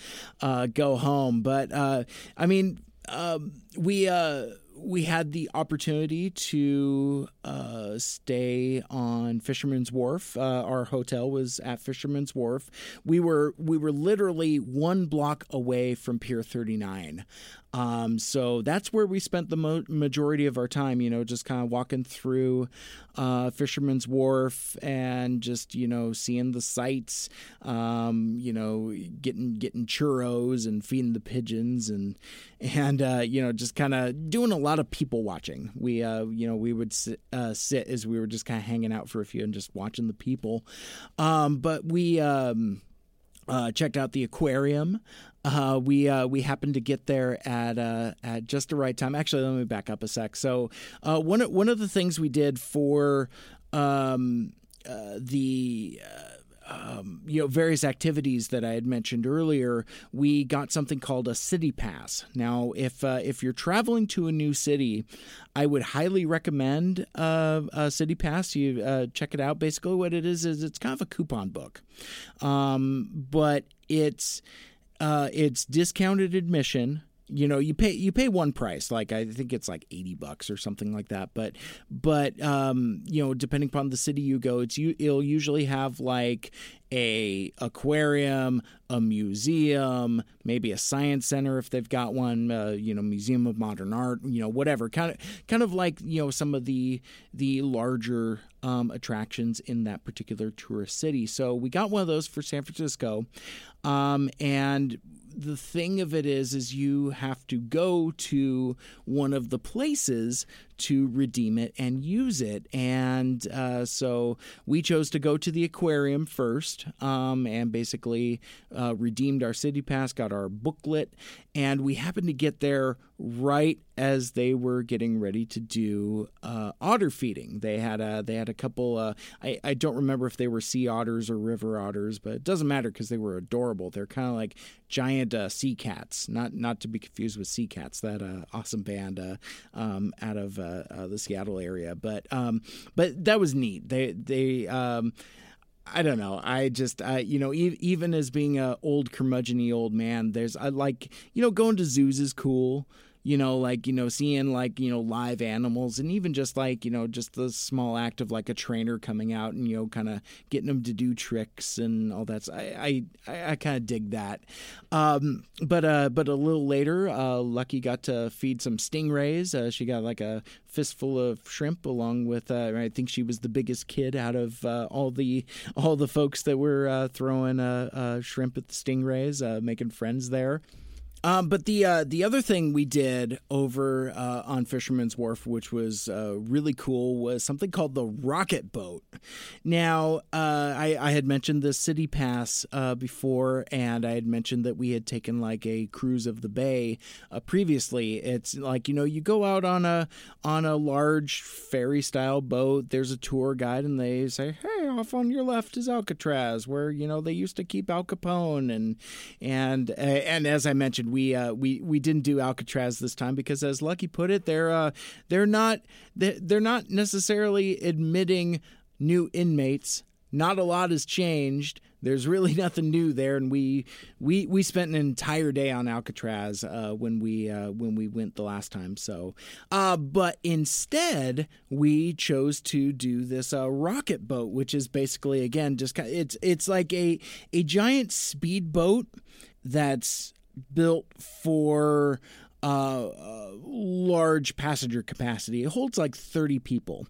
uh go home. But uh, I mean um, we uh, we had the opportunity to uh, stay on Fisherman's Wharf. Uh, our hotel was at Fisherman's Wharf. We were we were literally one block away from Pier 39. Um, so that's where we spent the mo- majority of our time, you know, just kind of walking through uh, Fisherman's Wharf and just, you know, seeing the sights, um, you know, getting getting churros and feeding the pigeons and and uh, you know, just kind of doing a lot of people watching. We, uh, you know, we would sit, uh, sit as we were just kind of hanging out for a few and just watching the people. Um, but we. Um, uh, checked out the aquarium. Uh, we uh, we happened to get there at uh, at just the right time. Actually, let me back up a sec. So uh, one one of the things we did for um, uh, the um, you know various activities that I had mentioned earlier, we got something called a city pass. Now, if uh, if you're traveling to a new city, I would highly recommend uh, a city pass. You uh, check it out. Basically, what it is is it's kind of a coupon book, um, but it's uh, it's discounted admission you know you pay you pay one price like i think it's like 80 bucks or something like that but but um you know depending upon the city you go it's you it'll usually have like a aquarium a museum maybe a science center if they've got one uh, you know museum of modern art you know whatever kind of kind of like you know some of the the larger um, attractions in that particular tourist city. So we got one of those for san francisco um, and the thing of it is is you have to go to one of the places to redeem it and use it. And uh, so we chose to go to the aquarium first um, and basically uh, redeemed our city pass, got our booklet, and we happened to get there right as they were getting ready to do uh, otter feeding. They had a they had a couple. Uh, I I don't remember if they were sea otters or river otters, but it doesn't matter because they were adorable. They're kind of like giant uh, sea cats, not not to be confused with Sea Cats, that uh, awesome band uh, um, out of uh, the Seattle area. But um, but that was neat. They they. Um, I don't know. I just, uh, you know, e- even as being a old curmudgeony old man, there's I like, you know, going to zoos is cool you know, like, you know, seeing like, you know, live animals and even just like, you know, just the small act of like a trainer coming out and, you know, kind of getting them to do tricks and all that. I, I, I kind of dig that. Um, but, uh, but a little later, uh, Lucky got to feed some stingrays. Uh, she got like a fistful of shrimp along with, uh, I think she was the biggest kid out of, uh, all the, all the folks that were, uh, throwing, uh, uh, shrimp at the stingrays, uh, making friends there. Um, but the uh, the other thing we did over uh, on Fisherman's Wharf, which was uh, really cool, was something called the Rocket Boat. Now, uh, I, I, had mentioned the City Pass uh, before, and I had mentioned that we had taken like a cruise of the bay uh, previously. It's like you know you go out on a on a large ferry style boat. There's a tour guide, and they say, "Hey, off on your left is Alcatraz, where you know they used to keep Al Capone," and and and as I mentioned we uh, we we didn't do Alcatraz this time because, as Lucky put it, they're uh, they're not they're, not necessarily admitting new inmates not a lot has changed. There's really nothing new there, and we we we spent an entire day on Alcatraz uh, when we uh, when we went the last time. So, uh, but instead we chose to do this uh, rocket boat, which is basically again just kind it's it's like a a giant speedboat that's built for uh, uh, large passenger capacity. It holds like 30 people.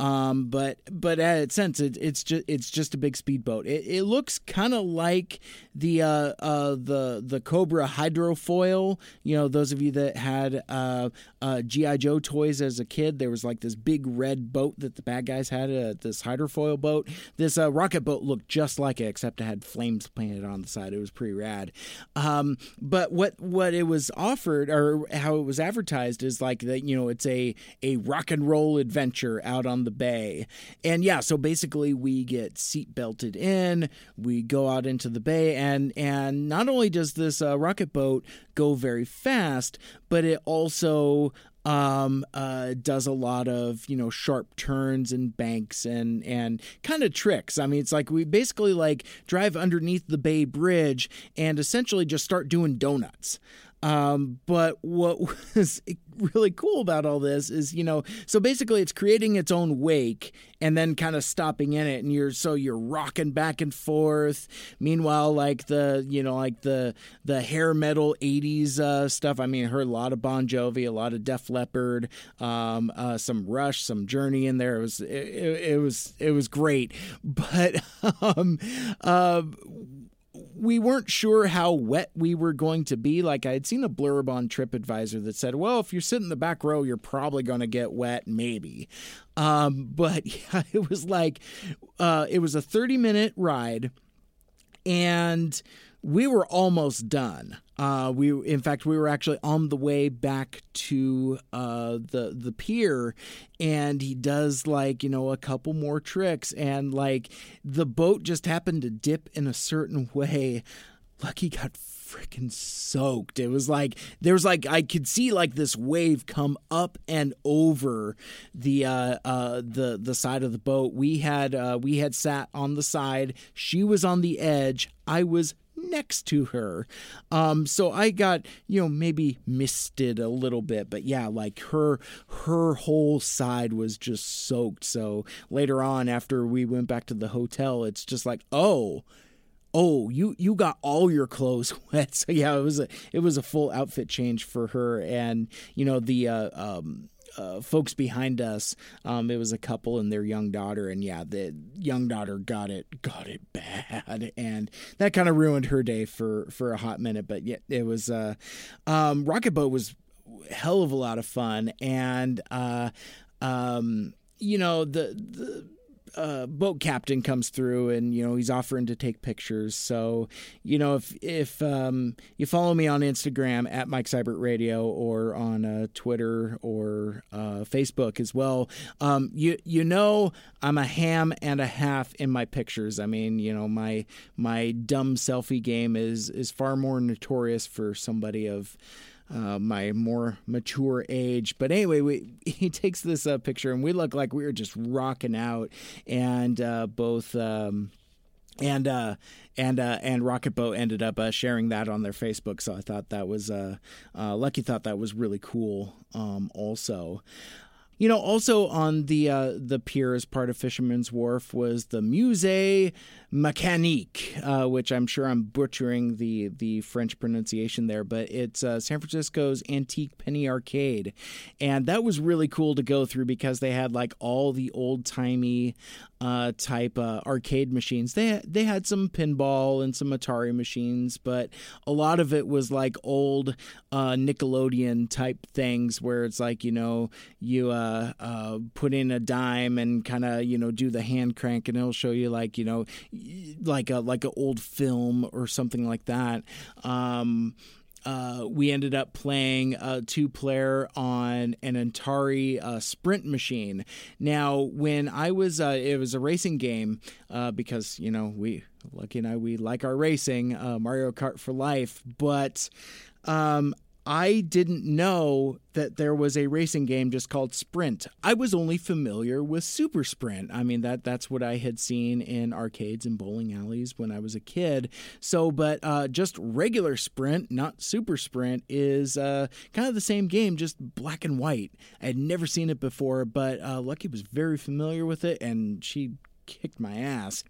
Um, but but at its sense, it, it's just it's just a big speedboat. It, it looks kind of like the uh, uh, the the Cobra hydrofoil. You know, those of you that had uh, uh, GI Joe toys as a kid, there was like this big red boat that the bad guys had. Uh, this hydrofoil boat. This uh, rocket boat looked just like it, except it had flames painted on the side. It was pretty rad. Um, but what what it was offered or how it was advertised is like that. You know, it's a a rock and roll adventure out on the bay. And yeah, so basically we get seat belted in, we go out into the bay, and and not only does this uh, rocket boat go very fast, but it also um, uh, does a lot of you know sharp turns and banks and and kind of tricks. I mean, it's like we basically like drive underneath the Bay Bridge and essentially just start doing donuts. Um, but what was really cool about all this is, you know, so basically it's creating its own wake and then kind of stopping in it, and you're so you're rocking back and forth. Meanwhile, like the you know like the the hair metal '80s uh, stuff. I mean, I heard a lot of Bon Jovi, a lot of Def Leppard, um, uh, some Rush, some Journey in there. It was it, it was it was great, but um, uh, we weren't sure how wet we were going to be. Like I had seen a blurb on TripAdvisor that said, "Well, if you sit in the back row, you're probably going to get wet, maybe." Um, but yeah, it was like uh, it was a 30 minute ride, and we were almost done. Uh, we, in fact, we were actually on the way back to uh, the the pier, and he does like you know a couple more tricks, and like the boat just happened to dip in a certain way. Lucky got freaking soaked. It was like there was like I could see like this wave come up and over the uh, uh, the the side of the boat. We had uh, we had sat on the side. She was on the edge. I was next to her. Um, so I got, you know, maybe misted a little bit, but yeah, like her her whole side was just soaked. So later on after we went back to the hotel, it's just like, "Oh, oh you you got all your clothes wet so yeah it was a it was a full outfit change for her and you know the uh, um uh, folks behind us, um, it was a couple and their young daughter, and yeah, the young daughter got it, got it bad, and that kind of ruined her day for for a hot minute. But yeah, it was uh, um, Rocket Boat was hell of a lot of fun, and uh, um, you know the the uh, boat captain comes through and you know he's offering to take pictures. So you know if if um, you follow me on Instagram at Mike Seibert Radio or on uh, Twitter or uh, Facebook as well, um, you you know I'm a ham and a half in my pictures. I mean you know my my dumb selfie game is is far more notorious for somebody of uh, my more mature age. But anyway, we, he takes this uh, picture, and we look like we were just rocking out, and uh, both. Um, and uh, and uh, and Rocket Boat ended up uh, sharing that on their Facebook, so I thought that was uh, uh, Lucky thought that was really cool. Um, also, you know, also on the uh, the pier as part of Fisherman's Wharf was the Musée Mécanique, uh, which I'm sure I'm butchering the the French pronunciation there, but it's uh, San Francisco's antique penny arcade, and that was really cool to go through because they had like all the old timey uh, type uh, arcade machines. They they had some pinball and some Atari machines, but a lot of it was like old uh, Nickelodeon type things where it's like you know you uh, put in a dime and kind of you know do the hand crank and it'll show you like you know like a like an old film or something like that. Um, uh, we ended up playing a two player on an Atari uh, Sprint machine. Now, when I was, uh, it was a racing game uh, because, you know, we, Lucky and I, we like our racing, uh, Mario Kart for life, but. Um, I didn't know that there was a racing game just called Sprint. I was only familiar with Super Sprint. I mean that that's what I had seen in arcades and bowling alleys when I was a kid. So, but uh, just regular Sprint, not Super Sprint, is uh, kind of the same game, just black and white. I had never seen it before, but uh, Lucky was very familiar with it, and she kicked my ass.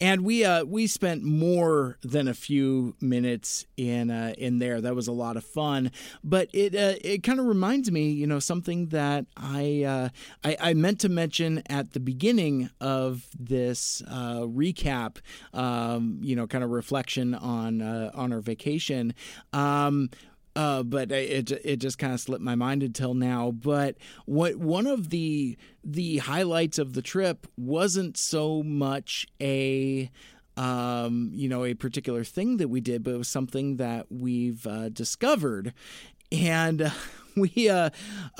And we uh, we spent more than a few minutes in uh, in there. That was a lot of fun. But it uh, it kind of reminds me, you know, something that I, uh, I, I meant to mention at the beginning of this uh, recap. Um, you know, kind of reflection on uh, on our vacation. Um, uh, but it it just kind of slipped my mind until now. But what one of the the highlights of the trip wasn't so much a um, you know a particular thing that we did, but it was something that we've uh, discovered, and uh, we uh,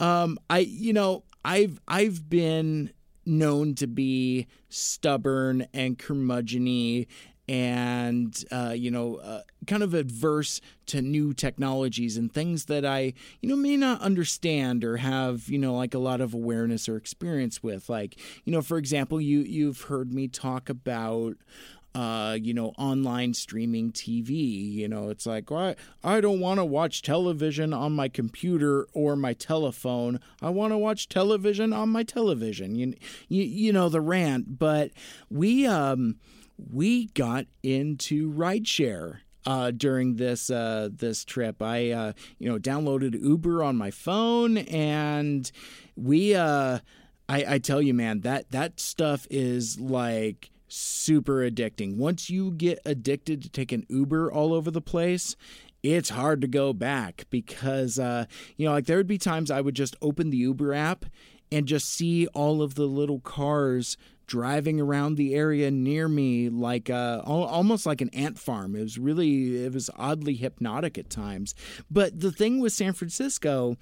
um, I you know I've I've been known to be stubborn and curmudgeony and uh, you know uh, kind of adverse to new technologies and things that I you know may not understand or have you know like a lot of awareness or experience with like you know for example you you've heard me talk about uh, you know, online streaming TV. You know, it's like, well, I, I don't want to watch television on my computer or my telephone. I want to watch television on my television. You, you, you know, the rant. But we, um, we got into rideshare uh, during this uh, this trip. I uh, you know downloaded Uber on my phone, and we uh, I, I tell you, man, that that stuff is like super addicting. Once you get addicted to taking Uber all over the place, it's hard to go back because uh, you know like there would be times I would just open the Uber app and just see all of the little cars driving around the area near me like uh, almost like an ant farm. It was really it was oddly hypnotic at times. But the thing with San Francisco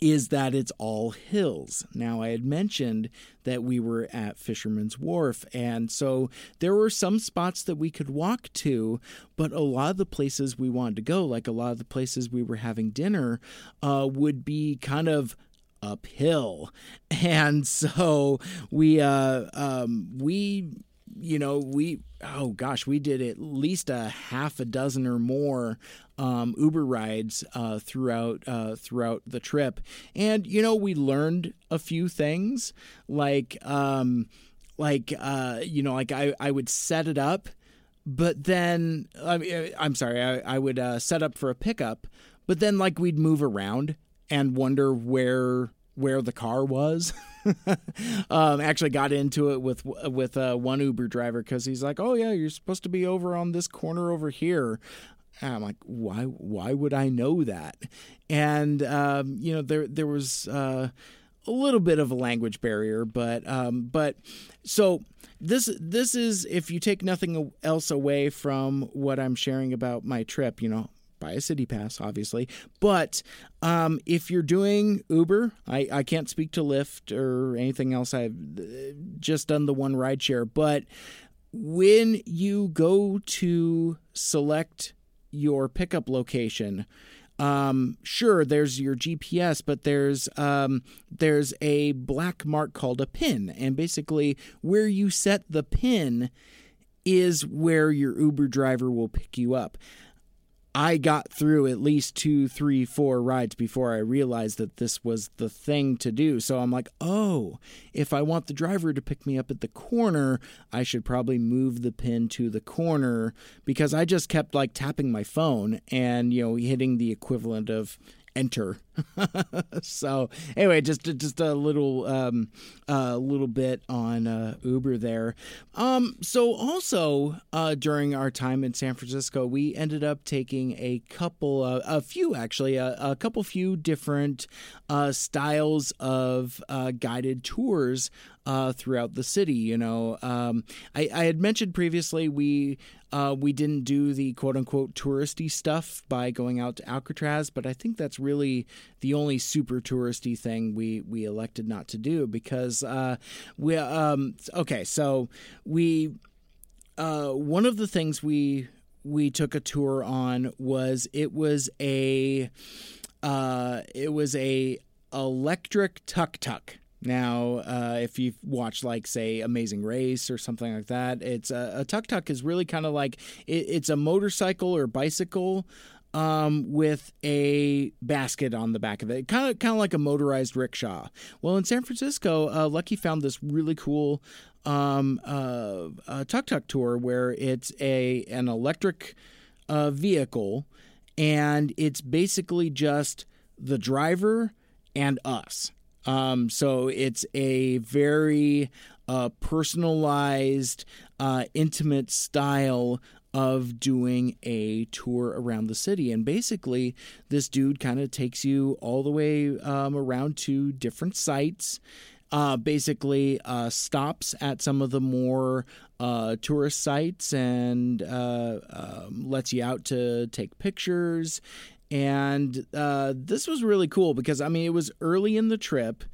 is that it's all hills. Now, I had mentioned that we were at Fisherman's Wharf, and so there were some spots that we could walk to, but a lot of the places we wanted to go, like a lot of the places we were having dinner, uh, would be kind of uphill. And so we uh um we you know, we oh gosh, we did at least a half a dozen or more um, Uber rides uh, throughout uh, throughout the trip, and you know, we learned a few things like um, like uh, you know, like I I would set it up, but then I mean, I'm sorry, I, I would uh, set up for a pickup, but then like we'd move around and wonder where where the car was. um, actually got into it with with uh, one Uber driver because he's like, "Oh yeah, you're supposed to be over on this corner over here." And I'm like, "Why? Why would I know that?" And um, you know, there there was. Uh, a little bit of a language barrier, but um, but so this this is if you take nothing else away from what I'm sharing about my trip, you know, buy a city pass, obviously. But um, if you're doing Uber, I, I can't speak to Lyft or anything else. I've uh, just done the one rideshare. But when you go to select your pickup location, um, sure, there's your GPS, but there's um, there's a black mark called a pin, and basically where you set the pin is where your Uber driver will pick you up. I got through at least two, three, four rides before I realized that this was the thing to do. So I'm like, oh, if I want the driver to pick me up at the corner, I should probably move the pin to the corner because I just kept like tapping my phone and, you know, hitting the equivalent of enter. so anyway, just just a little um, a little bit on uh, Uber there. Um, so also uh, during our time in San Francisco, we ended up taking a couple, uh, a few actually, a, a couple few different uh, styles of uh, guided tours uh, throughout the city. You know, um, I, I, had mentioned previously we uh, we didn't do the quote unquote touristy stuff by going out to Alcatraz, but I think that's really the only super touristy thing we we elected not to do because uh, we um, okay, so we uh, one of the things we we took a tour on was it was a uh, it was a electric tuk tuk. Now, uh, if you've watched, like, say, Amazing Race or something like that, it's a, a tuk tuk is really kind of like it, it's a motorcycle or bicycle um, with a basket on the back of it, kind of kind of like a motorized rickshaw. Well, in San Francisco, uh, Lucky found this really cool um, uh, uh, tuk tuk tour where it's a an electric uh, vehicle, and it's basically just the driver and us. Um, so it's a very uh, personalized, uh, intimate style of doing a tour around the city. And basically, this dude kind of takes you all the way um, around to different sites. Uh, basically, uh, stops at some of the more uh, tourist sites and uh, um, lets you out to take pictures. And uh, this was really cool because, I mean, it was early in the trip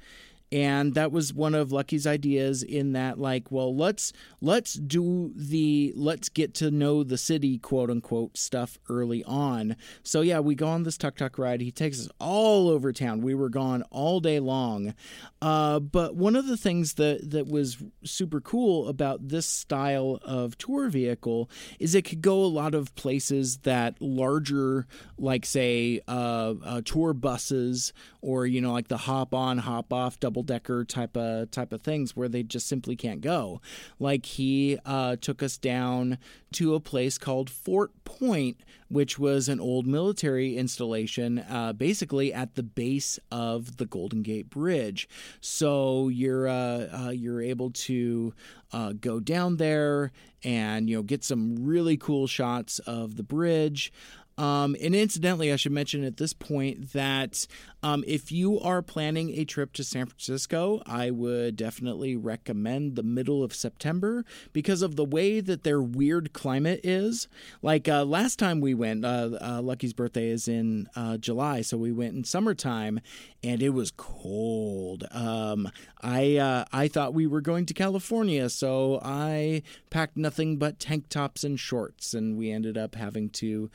and that was one of lucky's ideas in that like well let's let's do the let's get to know the city quote unquote stuff early on. So yeah we go on this tuk tuk ride. He takes us all over town. We were gone all day long. Uh, but one of the things that that was super cool about this style of tour vehicle is it could go a lot of places that larger like say uh, uh, tour buses or you know like the hop on hop off double decker type of type of things where they just simply can't go. Like he uh, took us down to a place called Fort Point, which was an old military installation, uh, basically at the base of the Golden Gate Bridge. So you're uh, uh you're able to uh, go down there and you know get some really cool shots of the bridge. Um, and incidentally, I should mention at this point that um, if you are planning a trip to San Francisco, I would definitely recommend the middle of September because of the way that their weird climate is. Like uh, last time we went, uh, uh, Lucky's birthday is in uh, July, so we went in summertime, and it was cold. Um, I uh, I thought we were going to California, so I packed nothing but tank tops and shorts, and we ended up having to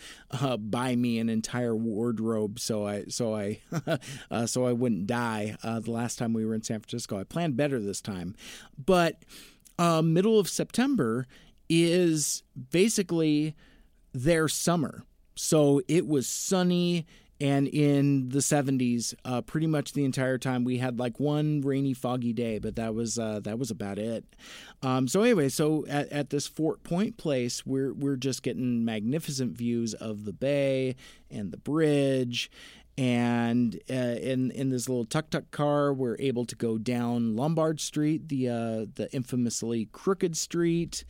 uh, buy me an entire wardrobe so I so I uh, so I wouldn't die. Uh, the last time we were in San Francisco, I planned better this time, but uh, middle of September is basically their summer. So it was sunny and in the 70s uh, pretty much the entire time we had like one rainy foggy day but that was uh, that was about it um, so anyway so at, at this fort point place we're we're just getting magnificent views of the bay and the bridge and uh, in in this little tuk tuk car, we're able to go down Lombard Street, the uh, the infamously crooked street.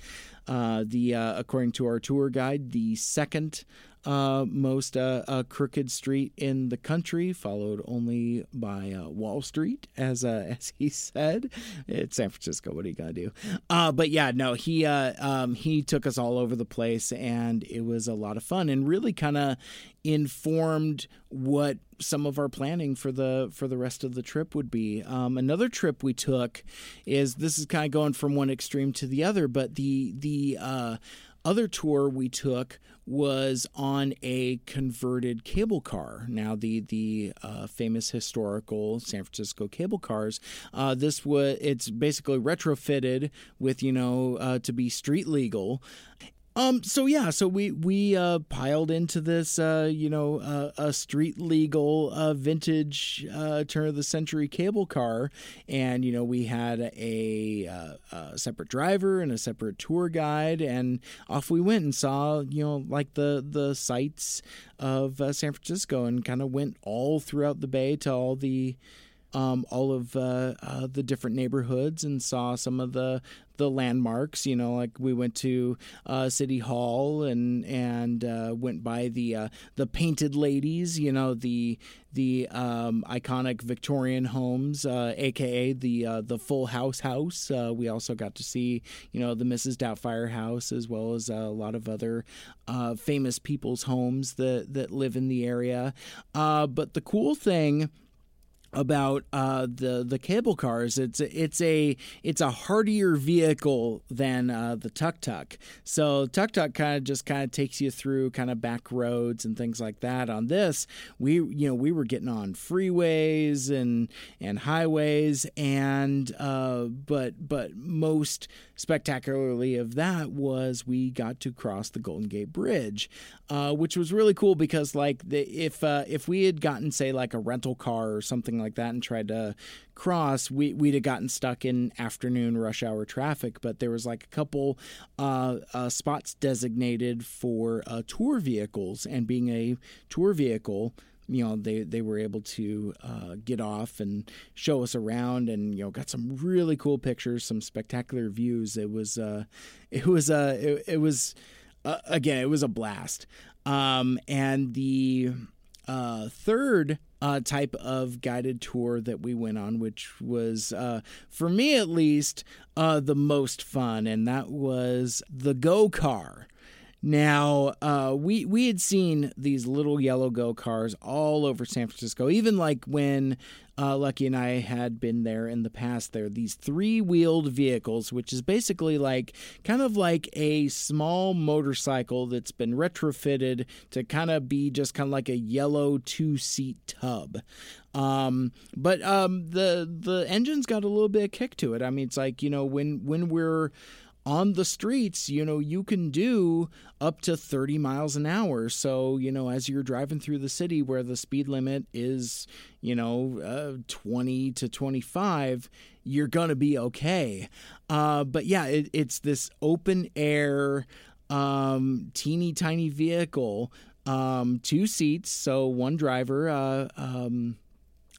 Uh, the uh, according to our tour guide, the second uh, most uh, uh, crooked street in the country, followed only by uh, Wall Street, as uh, as he said. It's San Francisco. What are you gonna do? Uh, but yeah, no, he um, he took us all over the place, and it was a lot of fun, and really kind of informed what some of our planning for the for the rest of the trip would be. Um, another trip we took is this is kind of going from one extreme to the other, but the the other tour we took was on a converted cable car. Now, the the uh, famous historical San Francisco cable cars. Uh, this was it's basically retrofitted with you know uh, to be street legal. Um. So yeah. So we we uh, piled into this, uh, you know, uh, a street legal, uh, vintage, uh, turn of the century cable car, and you know we had a, uh, a separate driver and a separate tour guide, and off we went and saw, you know, like the the sights of San Francisco, and kind of went all throughout the bay to all the um, all of uh, uh, the different neighborhoods and saw some of the the landmarks. You know, like we went to uh, City Hall and and uh, went by the uh, the Painted Ladies. You know, the the um, iconic Victorian homes, aka uh, the the Full House house. we also got to see you know the Mrs. Doubtfire house as well as a lot of other famous people's homes that that live in the area. but the cool thing about uh, the the cable cars. It's it's a it's a hardier vehicle than uh, the tuk tuk. So tuk tuk kind of just kind of takes you through kind of back roads and things like that. On this, we you know we were getting on freeways and and highways and uh, but but most spectacularly of that was we got to cross the Golden Gate Bridge, uh, which was really cool because like the, if uh, if we had gotten say like a rental car or something like that and tried to cross, we we'd have gotten stuck in afternoon rush hour traffic. But there was like a couple uh, uh, spots designated for uh, tour vehicles, and being a tour vehicle you know they they were able to uh, get off and show us around and you know got some really cool pictures some spectacular views it was uh it was uh it, it was uh, again it was a blast um and the uh third uh, type of guided tour that we went on, which was, uh, for me at least, uh, the most fun, and that was the Go Car. Now, uh, we we had seen these little yellow go cars all over San Francisco. Even like when uh, Lucky and I had been there in the past. There, these three wheeled vehicles, which is basically like kind of like a small motorcycle that's been retrofitted to kind of be just kind of like a yellow two seat tub. Um, but um, the the engine's got a little bit of kick to it. I mean, it's like you know when when we're on the streets, you know, you can do up to 30 miles an hour. So, you know, as you're driving through the city where the speed limit is, you know, uh, 20 to 25, you're going to be okay. Uh, but yeah, it, it's this open air, um, teeny tiny vehicle, um, two seats. So one driver, uh, um,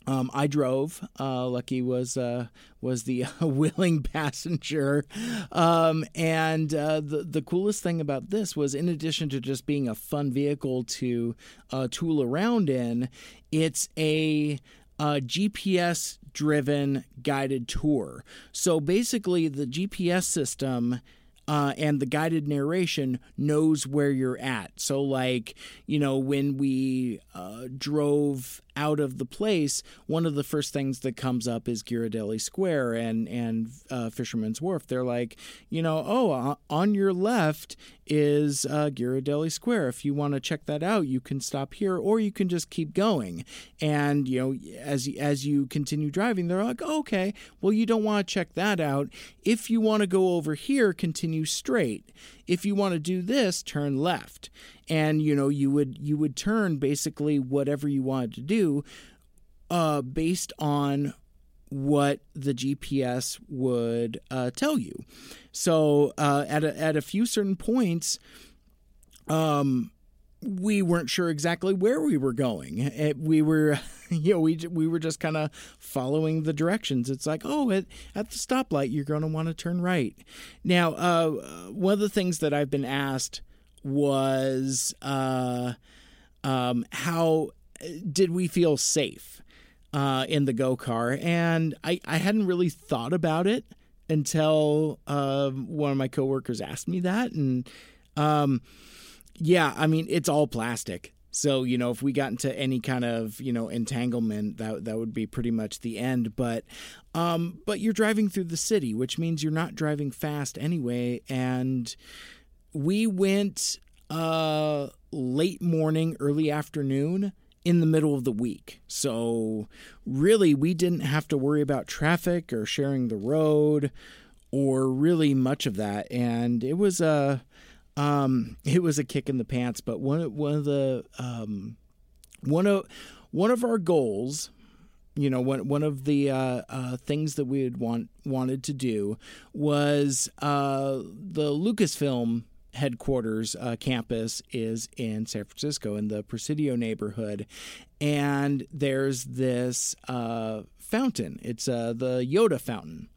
um, I drove. Uh, Lucky was uh, was the willing passenger, um, and uh, the the coolest thing about this was, in addition to just being a fun vehicle to uh, tool around in, it's a uh, GPS driven guided tour. So basically, the GPS system uh, and the guided narration knows where you're at. So, like, you know, when we uh, drove out of the place, one of the first things that comes up is Ghirardelli Square and and uh, Fisherman's Wharf. They're like, you know, oh, on your left is uh, Ghirardelli Square. If you want to check that out, you can stop here, or you can just keep going. And you know, as as you continue driving, they're like, oh, okay, well, you don't want to check that out. If you want to go over here, continue straight. If you want to do this, turn left. And you know, you would you would turn basically whatever you wanted to do, uh, based on what the GPS would uh, tell you. So uh, at a, at a few certain points, um, we weren't sure exactly where we were going. It, we were, you know, we we were just kind of following the directions. It's like, oh, at, at the stoplight, you're going to want to turn right. Now, uh, one of the things that I've been asked was, uh, um, how did we feel safe uh, in the go car? And I, I hadn't really thought about it until uh, one of my coworkers asked me that, and um, yeah, I mean it's all plastic. So you know, if we got into any kind of you know entanglement, that that would be pretty much the end. But um, but you're driving through the city, which means you're not driving fast anyway. And we went uh, late morning, early afternoon in the middle of the week. So, really, we didn't have to worry about traffic or sharing the road or really much of that. And it was a. Um, it was a kick in the pants, but one one of the um, one of one of our goals, you know, one one of the uh, uh, things that we had want wanted to do was uh, the Lucasfilm headquarters uh, campus is in San Francisco in the Presidio neighborhood, and there's this uh, fountain. It's uh, the Yoda fountain,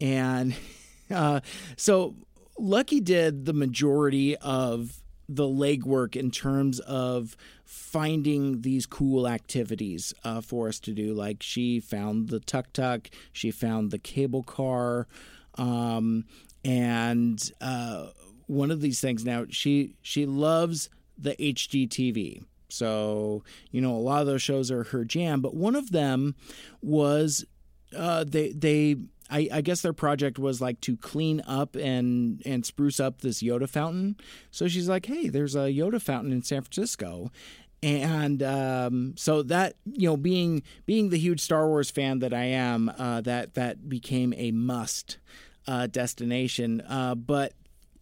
and uh, so Lucky did the majority of the legwork in terms of finding these cool activities uh, for us to do. Like she found the tuk tuk, she found the cable car, um, and uh, one of these things now she she loves the HGTV. So, you know, a lot of those shows are her jam, but one of them was uh, they they I, I, guess their project was like to clean up and and spruce up this Yoda fountain. So she's like, "Hey, there's a Yoda fountain in San Francisco." And um, so that you know, being being the huge Star Wars fan that I am, uh, that that became a must uh, destination. Uh, but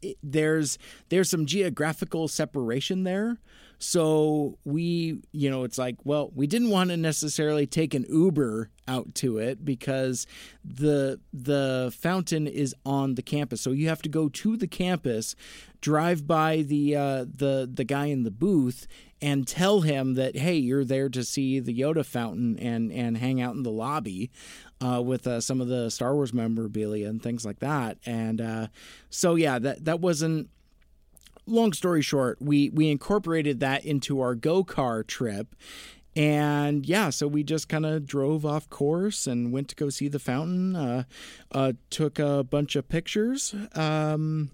it, there's there's some geographical separation there. So we, you know, it's like, well, we didn't want to necessarily take an Uber out to it because the the fountain is on the campus. So you have to go to the campus, drive by the uh, the the guy in the booth, and tell him that hey, you're there to see the Yoda fountain and and hang out in the lobby uh, with uh, some of the Star Wars memorabilia and things like that. And uh, so yeah, that that wasn't long story short, we we incorporated that into our go car trip. And yeah, so we just kind of drove off course and went to go see the fountain. Uh, uh, took a bunch of pictures. Um,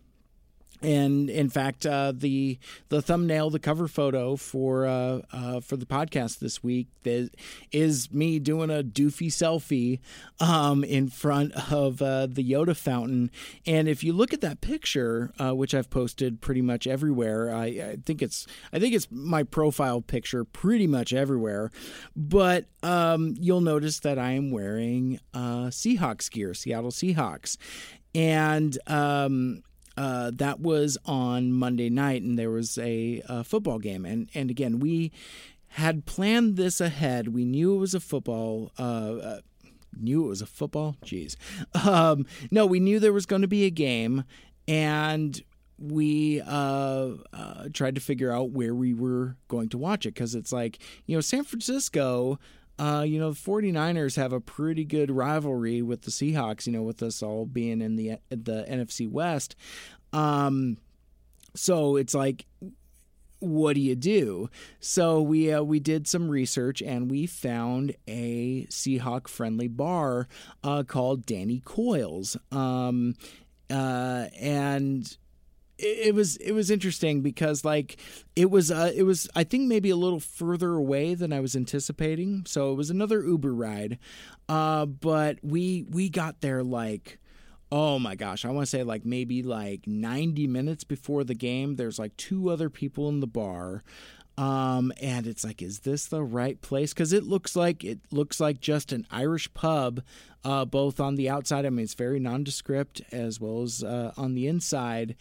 and in fact, uh, the the thumbnail, the cover photo for uh, uh, for the podcast this week is me doing a doofy selfie um, in front of uh, the Yoda fountain. And if you look at that picture, uh, which I've posted pretty much everywhere, I, I, think it's I think it's my profile picture pretty much everywhere. But um, you'll notice that I am wearing uh, Seahawks gear, Seattle Seahawks, and um, uh, that was on Monday night, and there was a, a, football game. And and again, we had planned this ahead. We knew it was a football. Uh, uh, knew it was a football. Jeez, um, no, we knew there was going to be a game, and we uh, uh, tried to figure out where we were going to watch it because it's like you know San Francisco uh, you know, the 49ers have a pretty good rivalry with the Seahawks, you know, with us all being in the the NFC West. Um, so it's like what do you do? So we uh, we did some research and we found a Seahawk friendly bar uh, called Danny Coyle's, um, uh, and it was it was interesting because like it was uh, it was I think maybe a little further away than I was anticipating. So it was another Uber ride, uh, but we we got there like oh my gosh I want to say like maybe like ninety minutes before the game. There's like two other people in the bar. Um, and it's like, is this the right place? Because it looks like it looks like just an Irish pub, uh, both on the outside. I mean, it's very nondescript as well as uh, on the inside.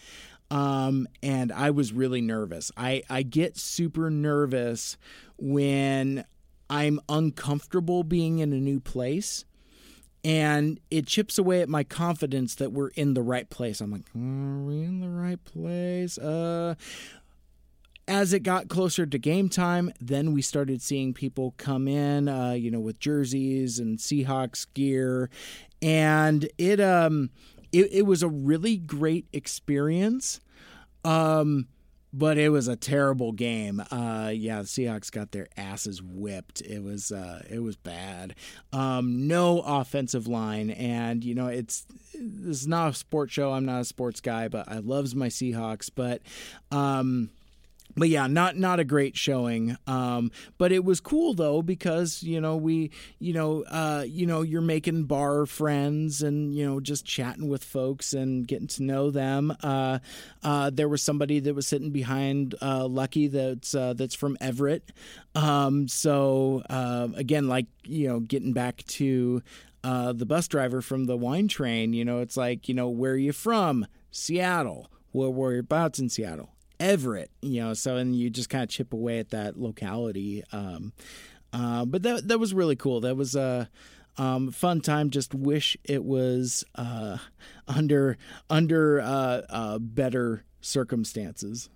Um, and I was really nervous. I, I get super nervous when I'm uncomfortable being in a new place. And it chips away at my confidence that we're in the right place. I'm like, are we in the right place? Uh, as it got closer to game time, then we started seeing people come in, uh, you know, with jerseys and Seahawks gear, and it um it, it was a really great experience. Um, but it was a terrible game. Uh, yeah, the Seahawks got their asses whipped. It was uh, it was bad. Um, no offensive line, and you know it's this is not a sports show. I'm not a sports guy, but I loves my Seahawks. But um, but yeah, not not a great showing. Um, but it was cool though because you know we you know uh, you know you're making bar friends and you know just chatting with folks and getting to know them. Uh, uh, there was somebody that was sitting behind uh, Lucky that's uh, that's from Everett. Um, so uh, again, like you know, getting back to the bus driver from the wine train. You know, it's like you know where are you from? Seattle. Well, whereabouts in Seattle? Everett, you know, so and you just kind of chip away at that locality. Um, uh, but that that was really cool. That was a um, fun time. Just wish it was uh, under under uh, uh better circumstances.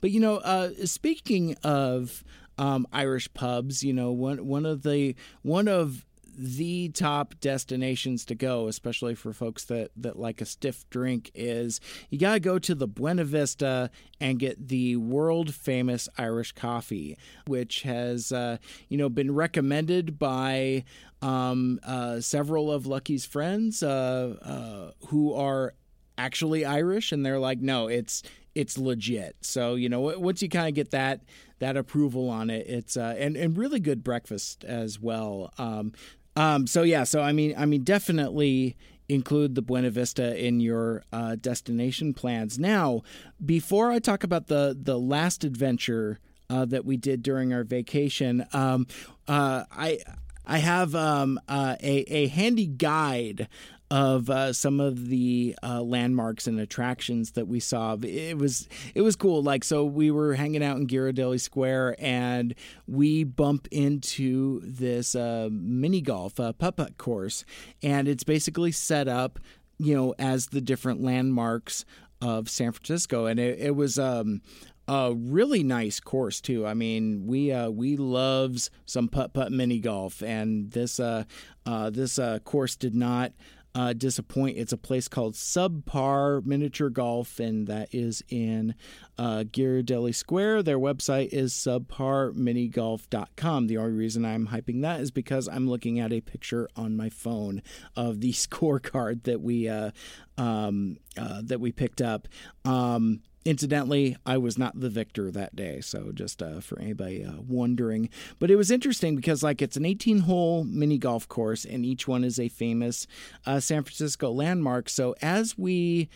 But you know, uh, speaking of um, Irish pubs, you know, one one of the one of the top destinations to go, especially for folks that, that like a stiff drink, is you got to go to the Buena Vista and get the world famous Irish coffee, which has uh, you know been recommended by um, uh, several of Lucky's friends uh, uh who are actually Irish, and they're like, no, it's it's legit. So you know, once you kind of get that that approval on it, it's uh, and and really good breakfast as well. Um, um, so yeah, so I mean, I mean, definitely include the Buena Vista in your uh, destination plans. Now, before I talk about the the last adventure uh, that we did during our vacation, um, uh, I I have um, uh, a a handy guide of uh, some of the uh, landmarks and attractions that we saw. It was it was cool. Like so, we were hanging out in Ghirardelli Square, and we bump into this uh, mini golf uh, putt putt course, and it's basically set up, you know, as the different landmarks of San Francisco, and it, it was um, a really nice course too. I mean, we uh, we loves some putt putt mini golf, and this uh, uh, this uh, course did not. Uh, disappoint. It's a place called Subpar Miniature Golf, and that is in uh, Ghirardelli Square. Their website is subparminigolf.com. The only reason I'm hyping that is because I'm looking at a picture on my phone of the scorecard that we uh, um, uh, that we picked up. Um, Incidentally, I was not the victor that day, so just uh, for anybody uh, wondering. But it was interesting because, like, it's an 18 hole mini golf course, and each one is a famous uh, San Francisco landmark. So as we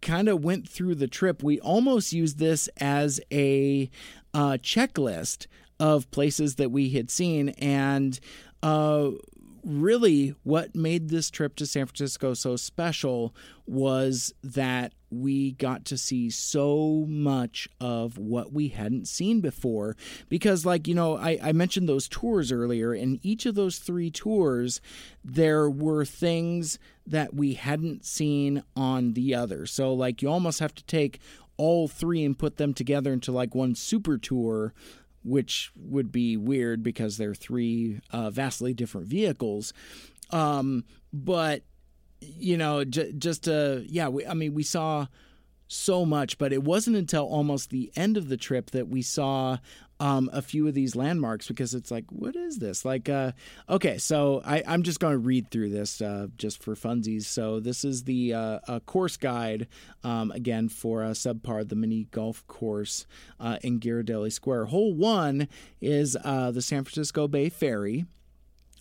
kind of went through the trip, we almost used this as a uh, checklist of places that we had seen. And uh, really, what made this trip to San Francisco so special was that we got to see so much of what we hadn't seen before. Because, like, you know, I, I mentioned those tours earlier, and each of those three tours, there were things that we hadn't seen on the other. So, like, you almost have to take all three and put them together into like one super tour which would be weird because they're three uh, vastly different vehicles. Um, but you know, j- just uh, yeah, we, I mean, we saw so much, but it wasn't until almost the end of the trip that we saw um, a few of these landmarks because it's like, what is this? Like, uh, okay, so I, I'm just going to read through this uh, just for funsies. So this is the uh, course guide um, again for uh, Subpar, the mini golf course uh, in Ghirardelli Square. Hole one is uh, the San Francisco Bay Ferry.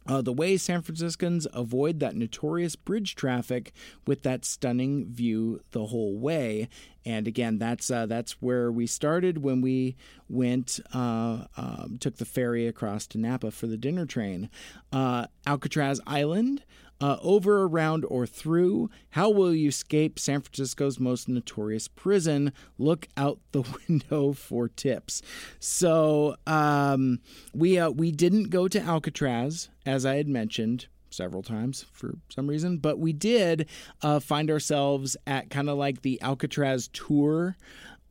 Uh, the way San Franciscans avoid that notorious bridge traffic with that stunning view the whole way. And again, that's uh, that's where we started when we went uh, um, took the ferry across to Napa for the dinner train. Uh, Alcatraz Island, uh, over, around, or through. How will you escape San Francisco's most notorious prison? Look out the window for tips. So um, we uh, we didn't go to Alcatraz as I had mentioned several times for some reason, but we did uh, find ourselves at kind of like the Alcatraz tour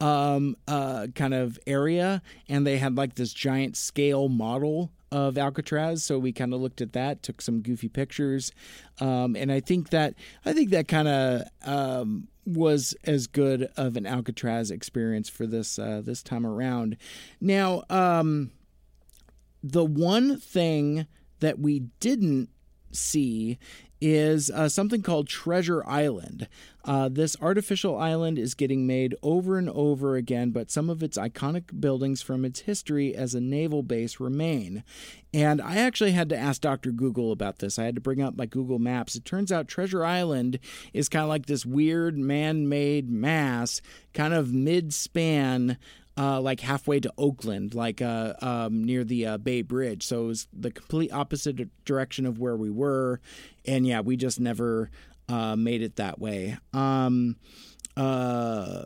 um, uh, kind of area, and they had like this giant scale model of Alcatraz, so we kind of looked at that, took some goofy pictures, um, and I think that I think that kind of um, was as good of an Alcatraz experience for this uh, this time around. Now, um, the one thing that we didn't see is uh, something called Treasure Island. Uh, this artificial island is getting made over and over again, but some of its iconic buildings from its history as a naval base remain. And I actually had to ask Dr. Google about this. I had to bring up my Google Maps. It turns out Treasure Island is kind of like this weird man made mass, kind of mid span uh, like halfway to Oakland, like uh, um, near the uh, Bay Bridge. So it was the complete opposite direction of where we were, and yeah, we just never uh, made it that way. Um, uh,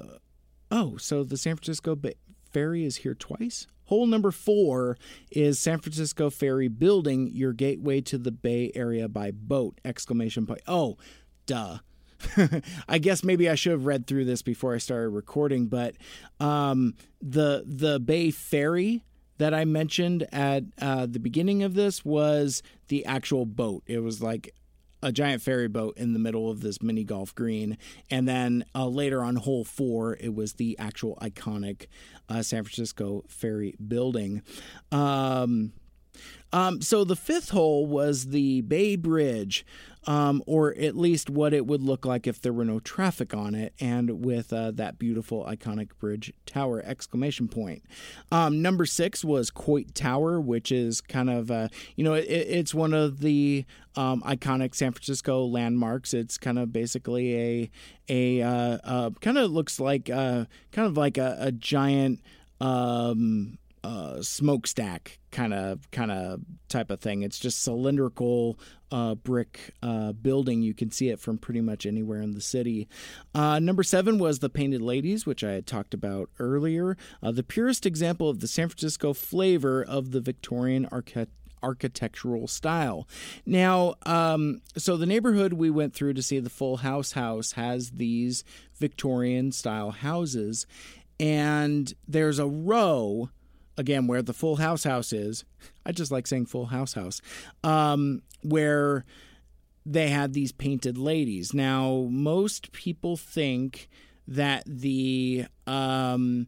oh, so the San Francisco Bay Ferry is here twice. Hole number four is San Francisco Ferry building your gateway to the Bay Area by boat! Exclamation point! Oh, duh. I guess maybe I should have read through this before I started recording, but um, the the Bay Ferry that I mentioned at uh, the beginning of this was the actual boat. It was like a giant ferry boat in the middle of this mini golf green. And then uh, later on hole four, it was the actual iconic uh, San Francisco ferry building. Um, Um, so the fifth hole was the Bay Bridge, um, or at least what it would look like if there were no traffic on it, and with uh, that beautiful iconic bridge tower exclamation point. Um, number six was Coit Tower, which is kind of uh, you know it, it's one of the um, iconic San Francisco landmarks. It's kind of basically a a uh, uh, kind of looks like uh, kind of like a, a giant. Um, uh, smokestack kind of kind of type of thing. It's just cylindrical uh, brick uh, building. You can see it from pretty much anywhere in the city. Uh, number seven was the Painted Ladies, which I had talked about earlier. Uh, the purest example of the San Francisco flavor of the Victorian architecture architectural style. Now, um, so the neighborhood we went through to see the Full House house has these Victorian style houses, and there's a row again where the Full House house is. I just like saying Full House house, um, where they had these painted ladies. Now, most people think that the um,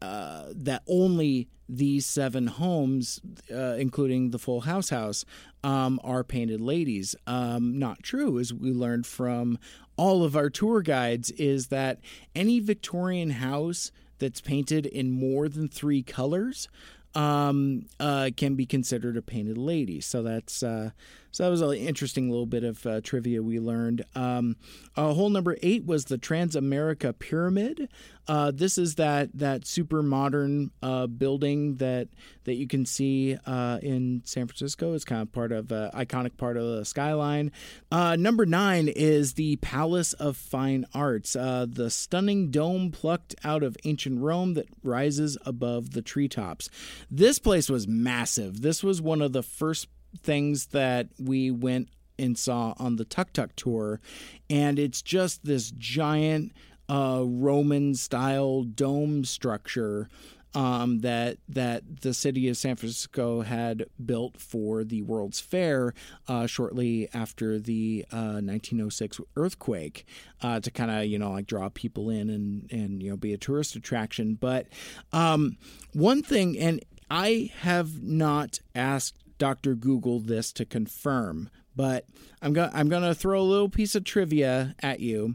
uh, that only these seven homes, uh, including the Full House house, um, are painted ladies. Um, not true, as we learned from all of our tour guides, is that any Victorian house that's painted in more than three colors um, uh, can be considered a painted lady. So that's uh, so that was an interesting little bit of uh, trivia we learned. Um, uh, hole number eight was the Transamerica Pyramid. Uh, this is that that super modern uh, building that that you can see uh, in San Francisco. It's kind of part of uh, iconic part of the skyline. Number nine is the Palace of Fine Arts, the stunning dome plucked out of ancient Rome that rises above the treetops. This place was massive. This was one of the first things that we went and saw on the Tuk Tuk tour, and it's just this giant uh, Roman style dome structure um, that that the city of San Francisco had built for the World's Fair uh, shortly after the uh, 1906 earthquake uh, to kind of you know like draw people in and and you know be a tourist attraction. But um, one thing, and I have not asked Dr. Google this to confirm, but I'm going I'm going to throw a little piece of trivia at you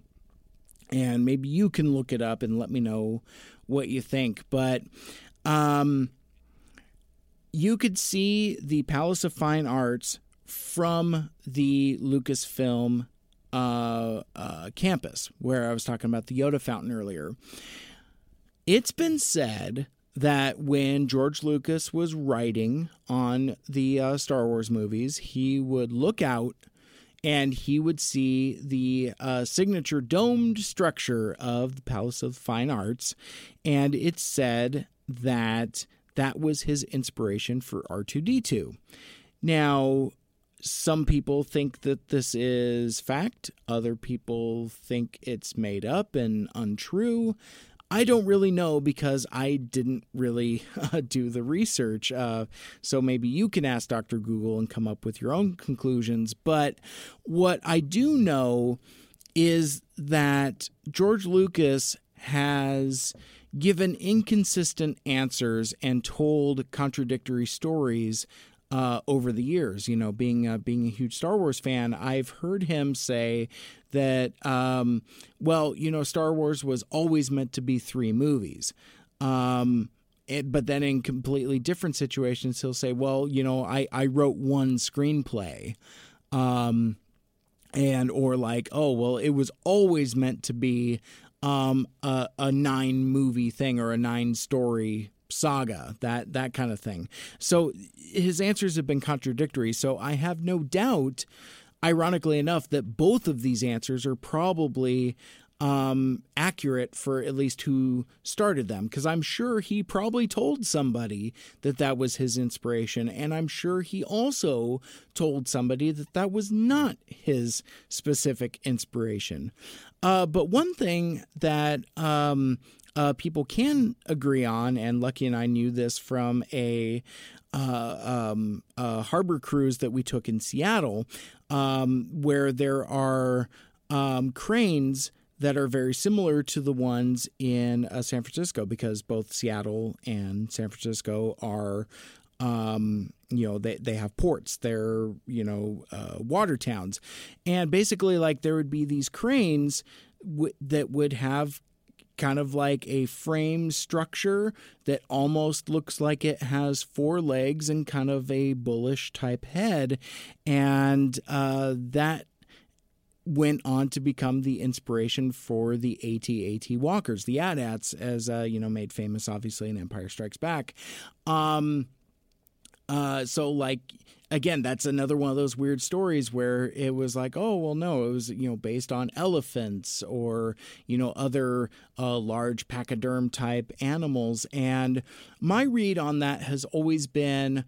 and maybe you can look it up and let me know what you think. But um, you could see the Palace of Fine Arts from the Lucasfilm uh, uh, campus, where I was talking about the Yoda fountain earlier. It's been said that when George Lucas was writing on the uh, Star Wars movies, he would look out and he would see the uh, signature domed structure of the Palace of Fine Arts, and it said that that was his inspiration for R2D2. Now, some people think that this is fact, other people think it's made up and untrue. I don't really know because I didn't really uh, do the research. Uh, so maybe you can ask Dr. Google and come up with your own conclusions. But what I do know is that George Lucas has given inconsistent answers and told contradictory stories uh, over the years. You know, being uh, being a huge Star Wars fan, I've heard him say that, um, well, you know, Star Wars was always meant to be three movies. Um, it, but then in completely different situations, he'll say, well, you know, I, I wrote one screenplay. Um, and or like, oh, well, it was always meant to be um, a, a nine movie thing or a nine story saga that that kind of thing so his answers have been contradictory so i have no doubt ironically enough that both of these answers are probably um, accurate for at least who started them because I'm sure he probably told somebody that that was his inspiration, and I'm sure he also told somebody that that was not his specific inspiration. Uh, but one thing that um, uh, people can agree on, and Lucky and I knew this from a uh, um, a harbor cruise that we took in Seattle, um, where there are um, cranes that are very similar to the ones in uh, San Francisco because both Seattle and San Francisco are um, you know they, they have ports. They're you know uh, water towns. And basically like there would be these cranes w- that would have kind of like a frame structure that almost looks like it has four legs and kind of a bullish type head and uh, that went on to become the inspiration for the AT-AT walkers, the AT-ATs, as uh, you know, made famous obviously in Empire Strikes Back. Um, uh, so like again, that's another one of those weird stories where it was like, oh well, no, it was you know based on elephants or you know other uh, large pachyderm type animals, and my read on that has always been.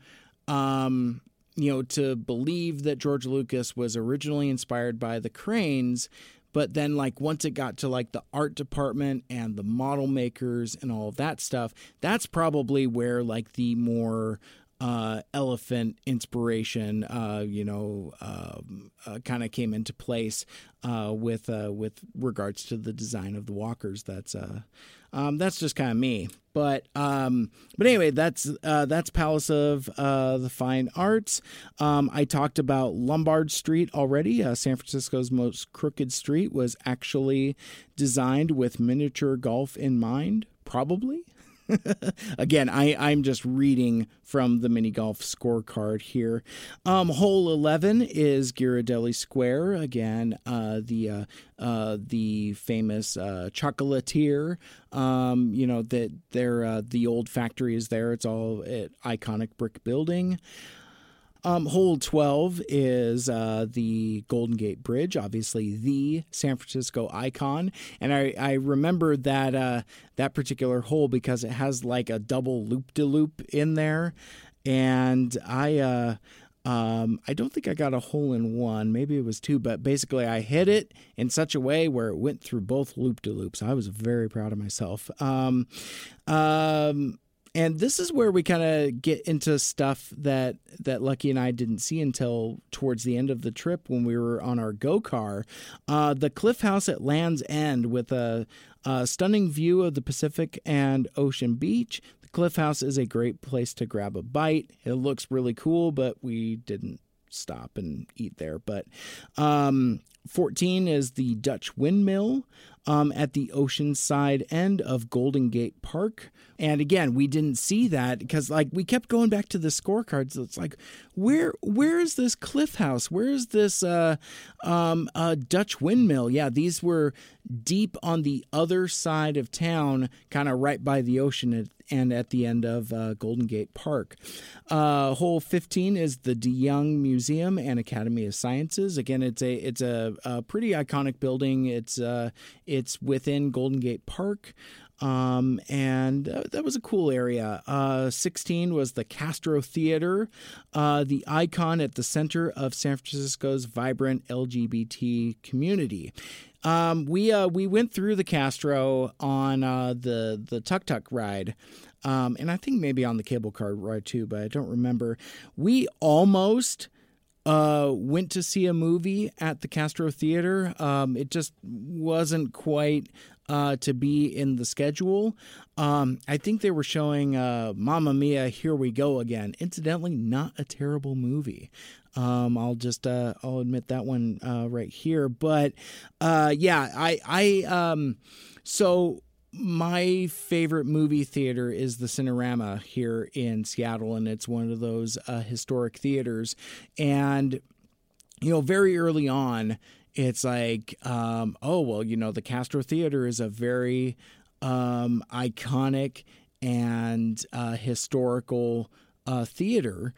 Um, you know, to believe that George Lucas was originally inspired by the cranes, but then like once it got to like the art department and the model makers and all of that stuff, that's probably where like the more uh, elephant inspiration, uh, you know, um, uh, kind of came into place uh, with uh, with regards to the design of the walkers. That's uh, um, that's just kind of me. But um, but anyway, that's that's Palace of the Fine Arts. Um, I talked about Lombard Street already. San Francisco's most crooked street was actually designed with miniature golf in mind, probably. Again, I, I'm just reading from the mini golf scorecard here. Um, hole 11 is Ghirardelli Square. Again, uh, the uh, uh, the famous uh, chocolatier. Um, you know that there uh, the old factory is there. It's all an iconic brick building. Um, hole 12 is uh, the Golden Gate Bridge, obviously the San Francisco icon. And I, I remember that uh, that particular hole because it has like a double loop de loop in there. And I. Uh, um, I don't think I got a hole in one. Maybe it was two, but basically I hit it in such a way where it went through both loop de loops. I was very proud of myself. Um, um, and this is where we kind of get into stuff that that Lucky and I didn't see until towards the end of the trip when we were on our go car. Uh, the Cliff House at Land's End with a, a stunning view of the Pacific and Ocean Beach. The Cliff House is a great place to grab a bite. It looks really cool, but we didn't stop and eat there. But um, 14 is the Dutch Windmill um, at the oceanside end of Golden Gate Park. And again, we didn't see that because like we kept going back to the scorecards. It's like, where where is this cliff house? Where is this uh, um, uh, Dutch windmill? Yeah, these were deep on the other side of town, kind of right by the ocean and at the end of uh, Golden Gate Park. Uh, hole 15 is the De Young Museum and Academy of Sciences. Again, it's a it's a, a pretty iconic building. It's uh, it's within Golden Gate Park. Um, and uh, that was a cool area. Uh, 16 was the Castro Theater, uh, the icon at the center of San Francisco's vibrant LGBT community. Um, we uh, we went through the Castro on uh, the the Tuk Tuk ride, um, and I think maybe on the cable car ride too, but I don't remember. We almost uh, went to see a movie at the Castro Theater. Um, it just wasn't quite uh, to be in the schedule. Um, I think they were showing uh, Mamma Mia, Here We Go Again. Incidentally, not a terrible movie. Um, I'll just uh, I'll admit that one uh, right here. But uh, yeah, I I um, so my favorite movie theater is the Cinerama here in Seattle, and it's one of those uh, historic theaters. And you know, very early on, it's like, um, oh well, you know, the Castro Theater is a very um, iconic and uh, historical uh, theater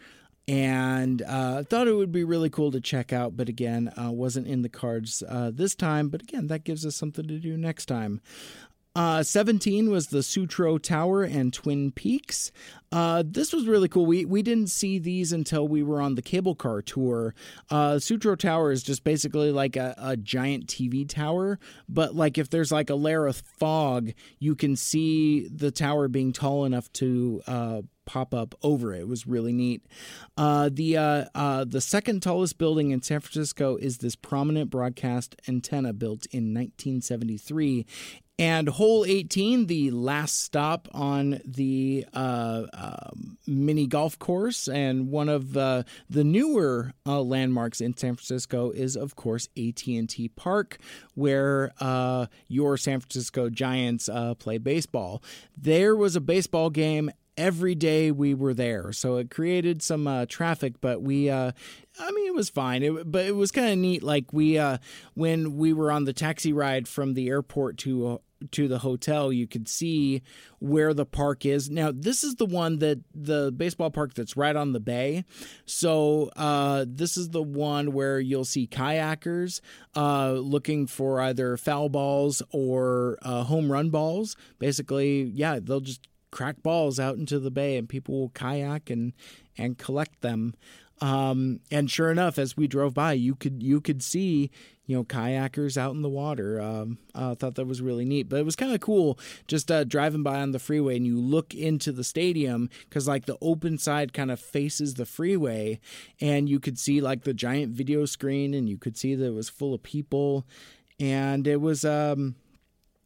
and uh, thought it would be really cool to check out, but again, uh, wasn't in the cards uh, this time. But again, that gives us something to do next time. Uh, 17 was the Sutro Tower and Twin Peaks. Uh, this was really cool. We we didn't see these until we were on the cable car tour. Uh, Sutro Tower is just basically like a, a, giant TV tower, but like if there's like a layer of fog, you can see the tower being tall enough to pop up over it. It was really neat. Uh, the uh, uh, the second tallest building in San Francisco is this prominent broadcast antenna built in 1973 And hole 18, the last stop on the uh, um mini golf course, and one of uh, the newer uh, landmarks in San Francisco is, of course, AT&T Park, where your San Francisco Giants play baseball. There was a baseball game every day we were there. So it created some uh, traffic, but we, uh, I mean, it was fine. It, but it was kind of neat. Like we, uh, when we were on the taxi ride from the airport to uh, to the hotel, you could see where the park is. Now, this is the one that the baseball park that's right on the bay. So, uh, this is the one where you'll see kayakers uh, looking for either foul balls or uh, home run balls. Basically, yeah, they'll just crack balls out into the bay and people will kayak and and collect them. Um, and sure enough as we drove by you could you could see you know kayakers out in the water. Um, i thought that was really neat but it was kind of cool just uh, driving by on the freeway and you look into the stadium because like the open side kind of faces the freeway and you could see like the giant video screen and you could see that it was full of people. And it was um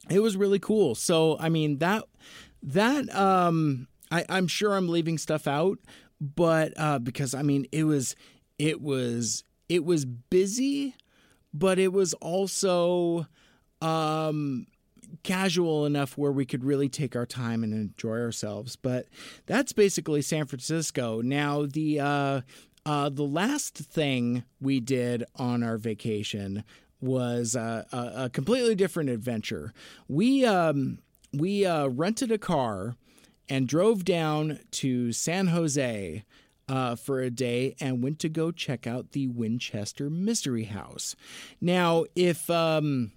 it was really cool. So i mean that that um I, I'm sure I'm leaving stuff out, but uh, because I mean it was it was it was busy, but it was also um casual enough where we could really take our time and enjoy ourselves. But that's basically San Francisco. Now the uh, uh, the last thing we did on our vacation was uh, a, a completely different adventure. We um, we uh, rented a car and drove down to San Jose uh, for a day and went to go check out the Winchester Mystery House. Now, if um,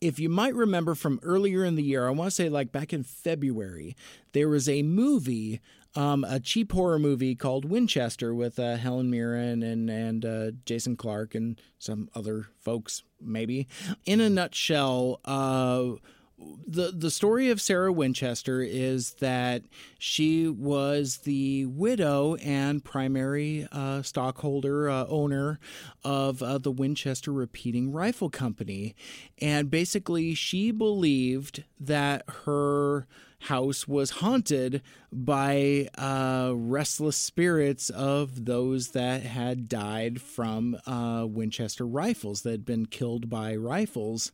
if you might remember from earlier in the year, I want to say like back in February, there was a movie, um, a cheap horror movie called Winchester with uh, Helen Mirren and and uh, Jason Clarke and some other folks, maybe. In a nutshell, uh, the the story of Sarah Winchester is that she was the widow and primary uh, stockholder uh, owner of uh, the Winchester Repeating Rifle Company, and basically she believed that her house was haunted by uh, restless spirits of those that had died from uh, Winchester rifles that had been killed by rifles.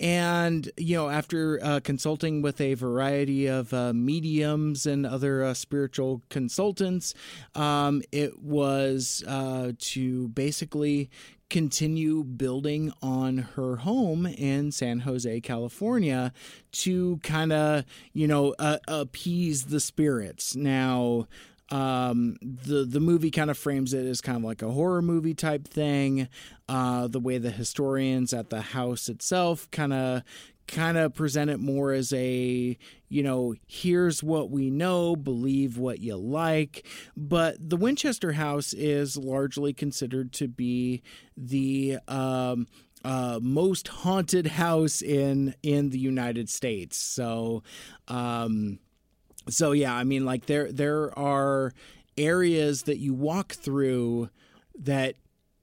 And, you know, after uh, consulting with a variety of uh, mediums and other uh, spiritual consultants, um, it was uh, to basically continue building on her home in San Jose, California to kind of, you know, uh, appease the spirits. Now, um, the the movie kind of frames it as kind of like a horror movie type thing. Uh, the way the historians at the house itself kind of kind of present it more as a you know here's what we know believe what you like. But the winchester house is largely considered to be the um, uh, most haunted house in in the united states. So um, so yeah i mean like there there are areas that you walk through that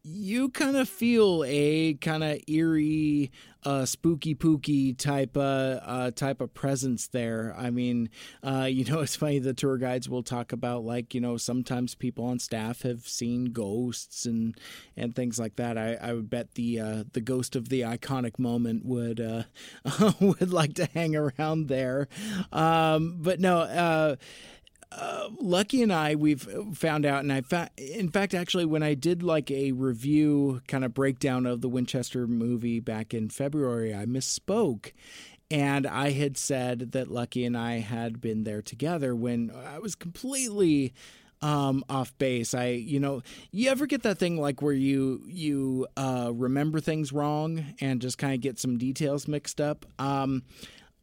you kind of feel a kind of eerie, uh, spooky pooky type of uh, type of presence there. I mean, uh, you know, it's funny. The tour guides will talk about like you know sometimes people on staff have seen ghosts and and things like that. I, I would bet the uh, the ghost of the iconic moment would uh, would like to hang around there. Um, but no uh, Lucky and I, we've found out, and I fa- in fact, actually, when I did like a review kind of breakdown of the Winchester movie back in February, I misspoke. And I had said that Lucky and I had been there together when I was completely um, off base. I, you know, you ever get that thing like where you you uh, remember things wrong and just kind of get some details mixed up. Um,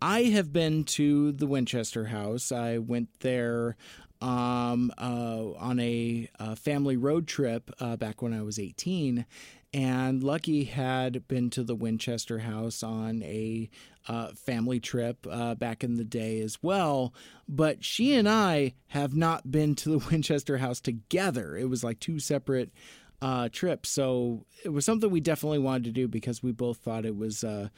I have been to the Winchester House. I went there um, uh, on a, a, family road trip uh, back when I was 18. And Lucky had been to the Winchester House on a uh, family trip uh, back in the day as well. But she and I have not been to the Winchester House together. It was like two separate uh, trip. So it was something we definitely wanted to do because we both thought it was uh,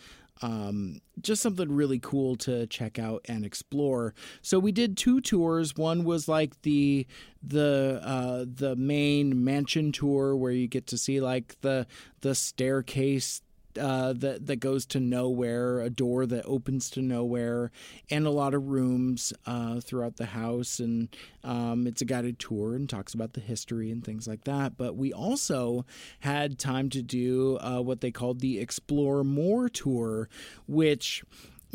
um, just something really cool to check out and explore. So we did two tours. One was like the the uh, the main mansion tour where you get to see like the the staircase uh, that that goes to nowhere, a door that opens to nowhere, and a lot of rooms uh, throughout the house. And um, it's a guided tour and talks about the history and things like that. But we also had time to do uh, what they called the Explore More tour, which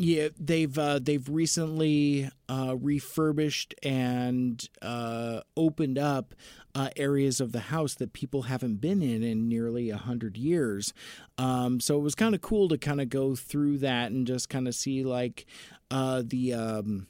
yeah, they've uh, they've recently uh, refurbished and uh, opened up uh, areas of the house that people haven't been in in nearly a hundred years. Um, so it was kind of cool to kind of go through that and just kind of see like uh, the. Um,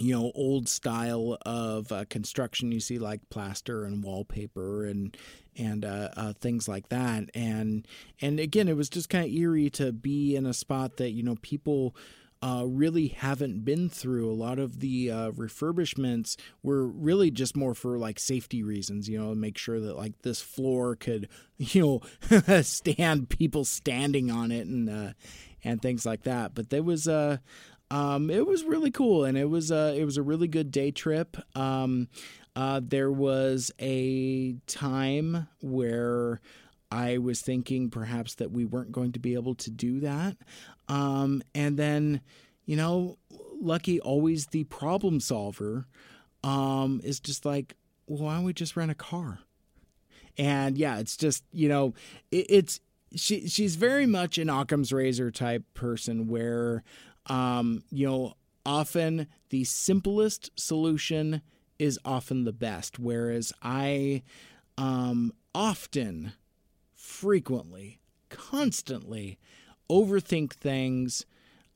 you know old style of uh, construction you see like plaster and wallpaper and and uh, uh, things like that and and again it was just kind of eerie to be in a spot that you know people uh, really haven't been through. A lot of the uh, refurbishments were really just more for like safety reasons, you know, make sure that like this floor could, you know, stand people standing on it and uh, and things like that. But there was uh, um, it was really cool, and it was uh, it was a really good day trip. Um, uh, there was a time where I was thinking perhaps that we weren't going to be able to do that, um, and then you know, Lucky always the problem solver um, is just like, well, why don't we just rent a car? And yeah, it's just you know, it, it's she she's very much an Occam's razor type person where um, you know, often the simplest solution is often the best. Whereas I um, often, frequently, constantly overthink things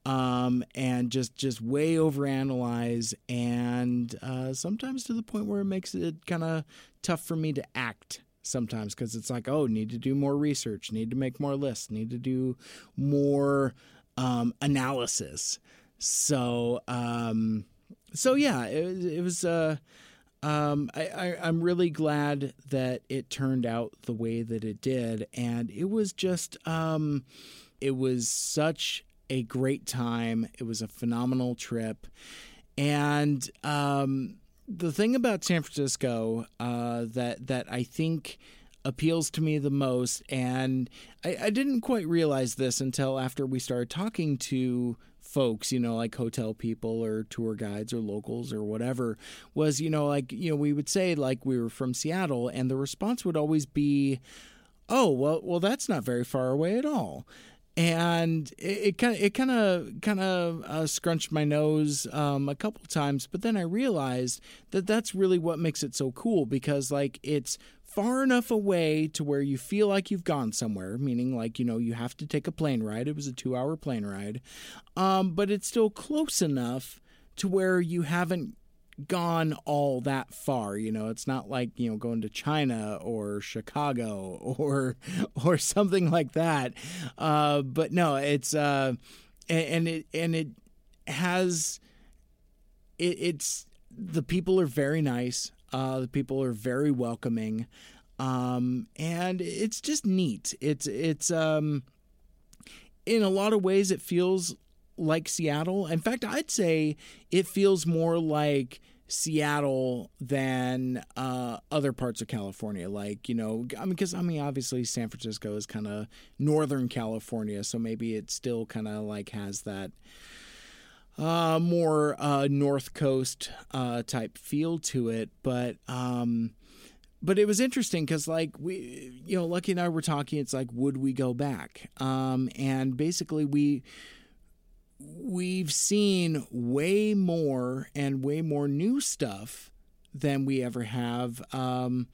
um, and just just way overanalyze, and uh, sometimes to the point where it makes it kind of tough for me to act sometimes because it's like, oh, need to do more research, need to make more lists, need to do more um, analysis. So, um, so yeah, it, it was. Uh, um, I, I'm really glad that it turned out the way that it did, and it was just, um, it was such a great time. It was a phenomenal trip, and um, the thing about San Francisco uh, that that I think appeals to me the most, and I, I, didn't quite realize this until after we started talking to folks, you know, like hotel people or tour guides or locals or whatever, was, you know, like, you know, we would say like we were from Seattle, and the response would always be, oh, well, well, that's not very far away at all. And it kind it kind of kind of uh, scrunched my nose um, a couple times, but then I realized that that's really what makes it so cool because like it's far enough away to where you feel like you've gone somewhere, meaning like you know you have to take a plane ride. It was a two hour plane ride, um, but it's still close enough to where you haven't gone all that far you know? It's not like you know going to china or chicago or or something like that. Uh, but no it's uh and, and it and it has it, it's the people are very nice uh the people are very welcoming um and it's just neat it's it's um in a lot of ways it feels like Seattle. In fact, I'd say it feels more like Seattle than uh, other parts of California. Like, you know, I mean, because I mean, obviously San Francisco is kind of Northern California, so maybe it still kind of like has that uh, more uh, North Coast uh, type feel to it. But, um, but it was interesting because like we you know lucky and i were talking it's like would we go back um, and basically we we've seen way more and way more new stuff than we ever have. Um,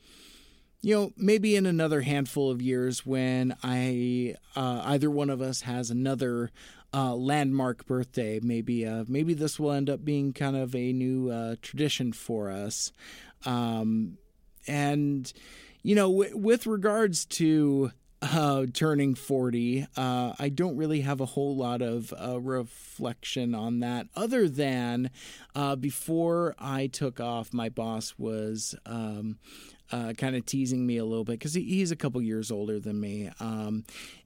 you know, maybe in another handful of years when I uh, either one of us has another uh, landmark birthday, maybe uh, maybe this will end up being kind of a new uh, tradition for us. Um, and you know, w- with regards to uh, turning 40. Uh, I don't really have a whole lot of uh, reflection on that, other than uh, before I took off, my boss was. Um, uh, kind of teasing me a little bit because he, he's a couple years older than me, um,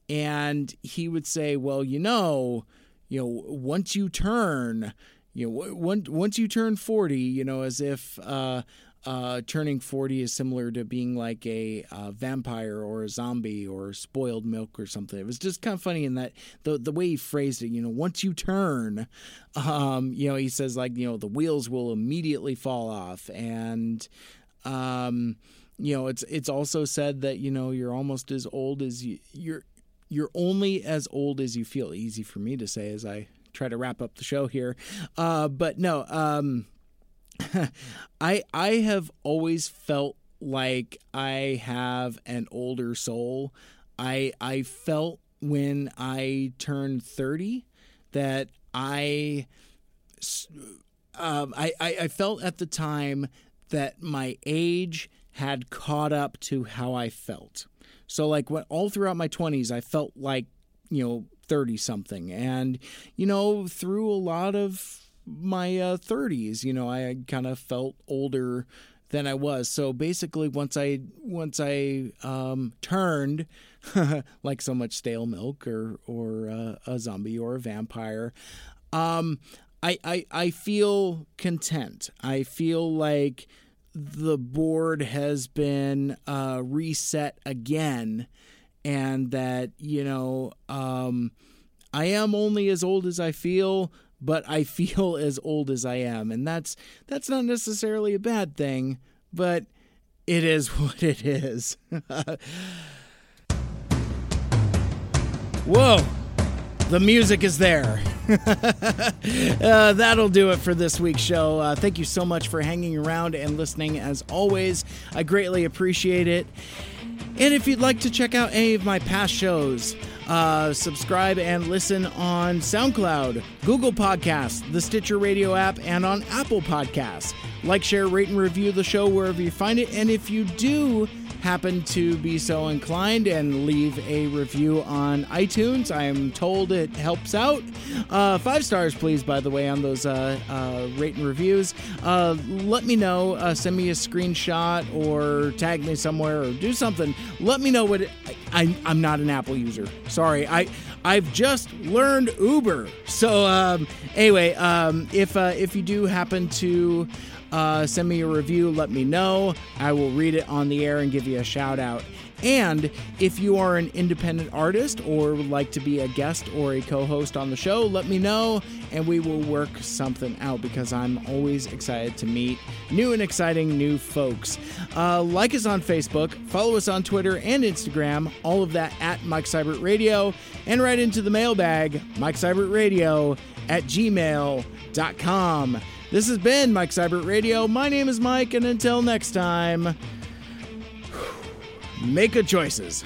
and he would say, "Well, you know, you know, once you turn, you know, once once you turn forty, you know, as if uh, uh, turning forty is similar to being like a vampire or a zombie or spoiled milk or something. It was just kind of funny in that the the way he phrased it. You know, once you turn, um, you know, he says like, you know, the wheels will immediately fall off and. Um, you know, it's it's also said that you know you're almost as old as you you're you're only as old as you feel. Easy for me to say as I try to wrap up the show here, uh, but no, um, I I have always felt like I have an older soul. I I felt when I turned thirty that I. Um, I, I, I felt at the time that my age had caught up to how I felt. So like when all throughout my 20s I felt like, you know, 30 something and you know, through a lot of my uh, 30s, you know, I kind of felt older than I was. So basically once I once I um, turned like so much stale milk or or uh, a zombie or a vampire, um, I, I I feel content. I feel like the board has been uh, reset again, and that you know um, I am only as old as I feel, but I feel as old as I am, and that's that's not necessarily a bad thing, but it is what it is. Whoa, the music is there. uh, that'll do it for this week's show. Uh, thank you so much for hanging around and listening as always. I greatly appreciate it. And if you'd like to check out any of my past shows, uh, subscribe and listen on SoundCloud, Google Podcasts, the Stitcher Radio app, and on Apple Podcasts. Like, share, rate, and review the show wherever you find it. And if you do, happen to be so inclined and leave a review on iTunes. I am told it helps out. Uh, five stars, please, by the way, on those uh, uh, rate and reviews. Uh, let me know. Uh, send me a screenshot or tag me somewhere or do something. Let me know what it, I, I'm not an Apple user. Sorry. I. I've just learned Uber. So um, anyway, um, if uh, if you do happen to uh, send me a review, let me know. I will read it on the air and give you a shout out. And if you are an independent artist or would like to be a guest or a co host on the show, let me know and we will work something out because I'm always excited to meet new and exciting new folks. Uh, like us on Facebook, follow us on Twitter and Instagram, all of that at Mike Seibert Radio, and right into the mailbag, Mike Seibert Radio at gmail.com. This has been Mike Seibert Radio. My name is Mike, and until next time, make good choices.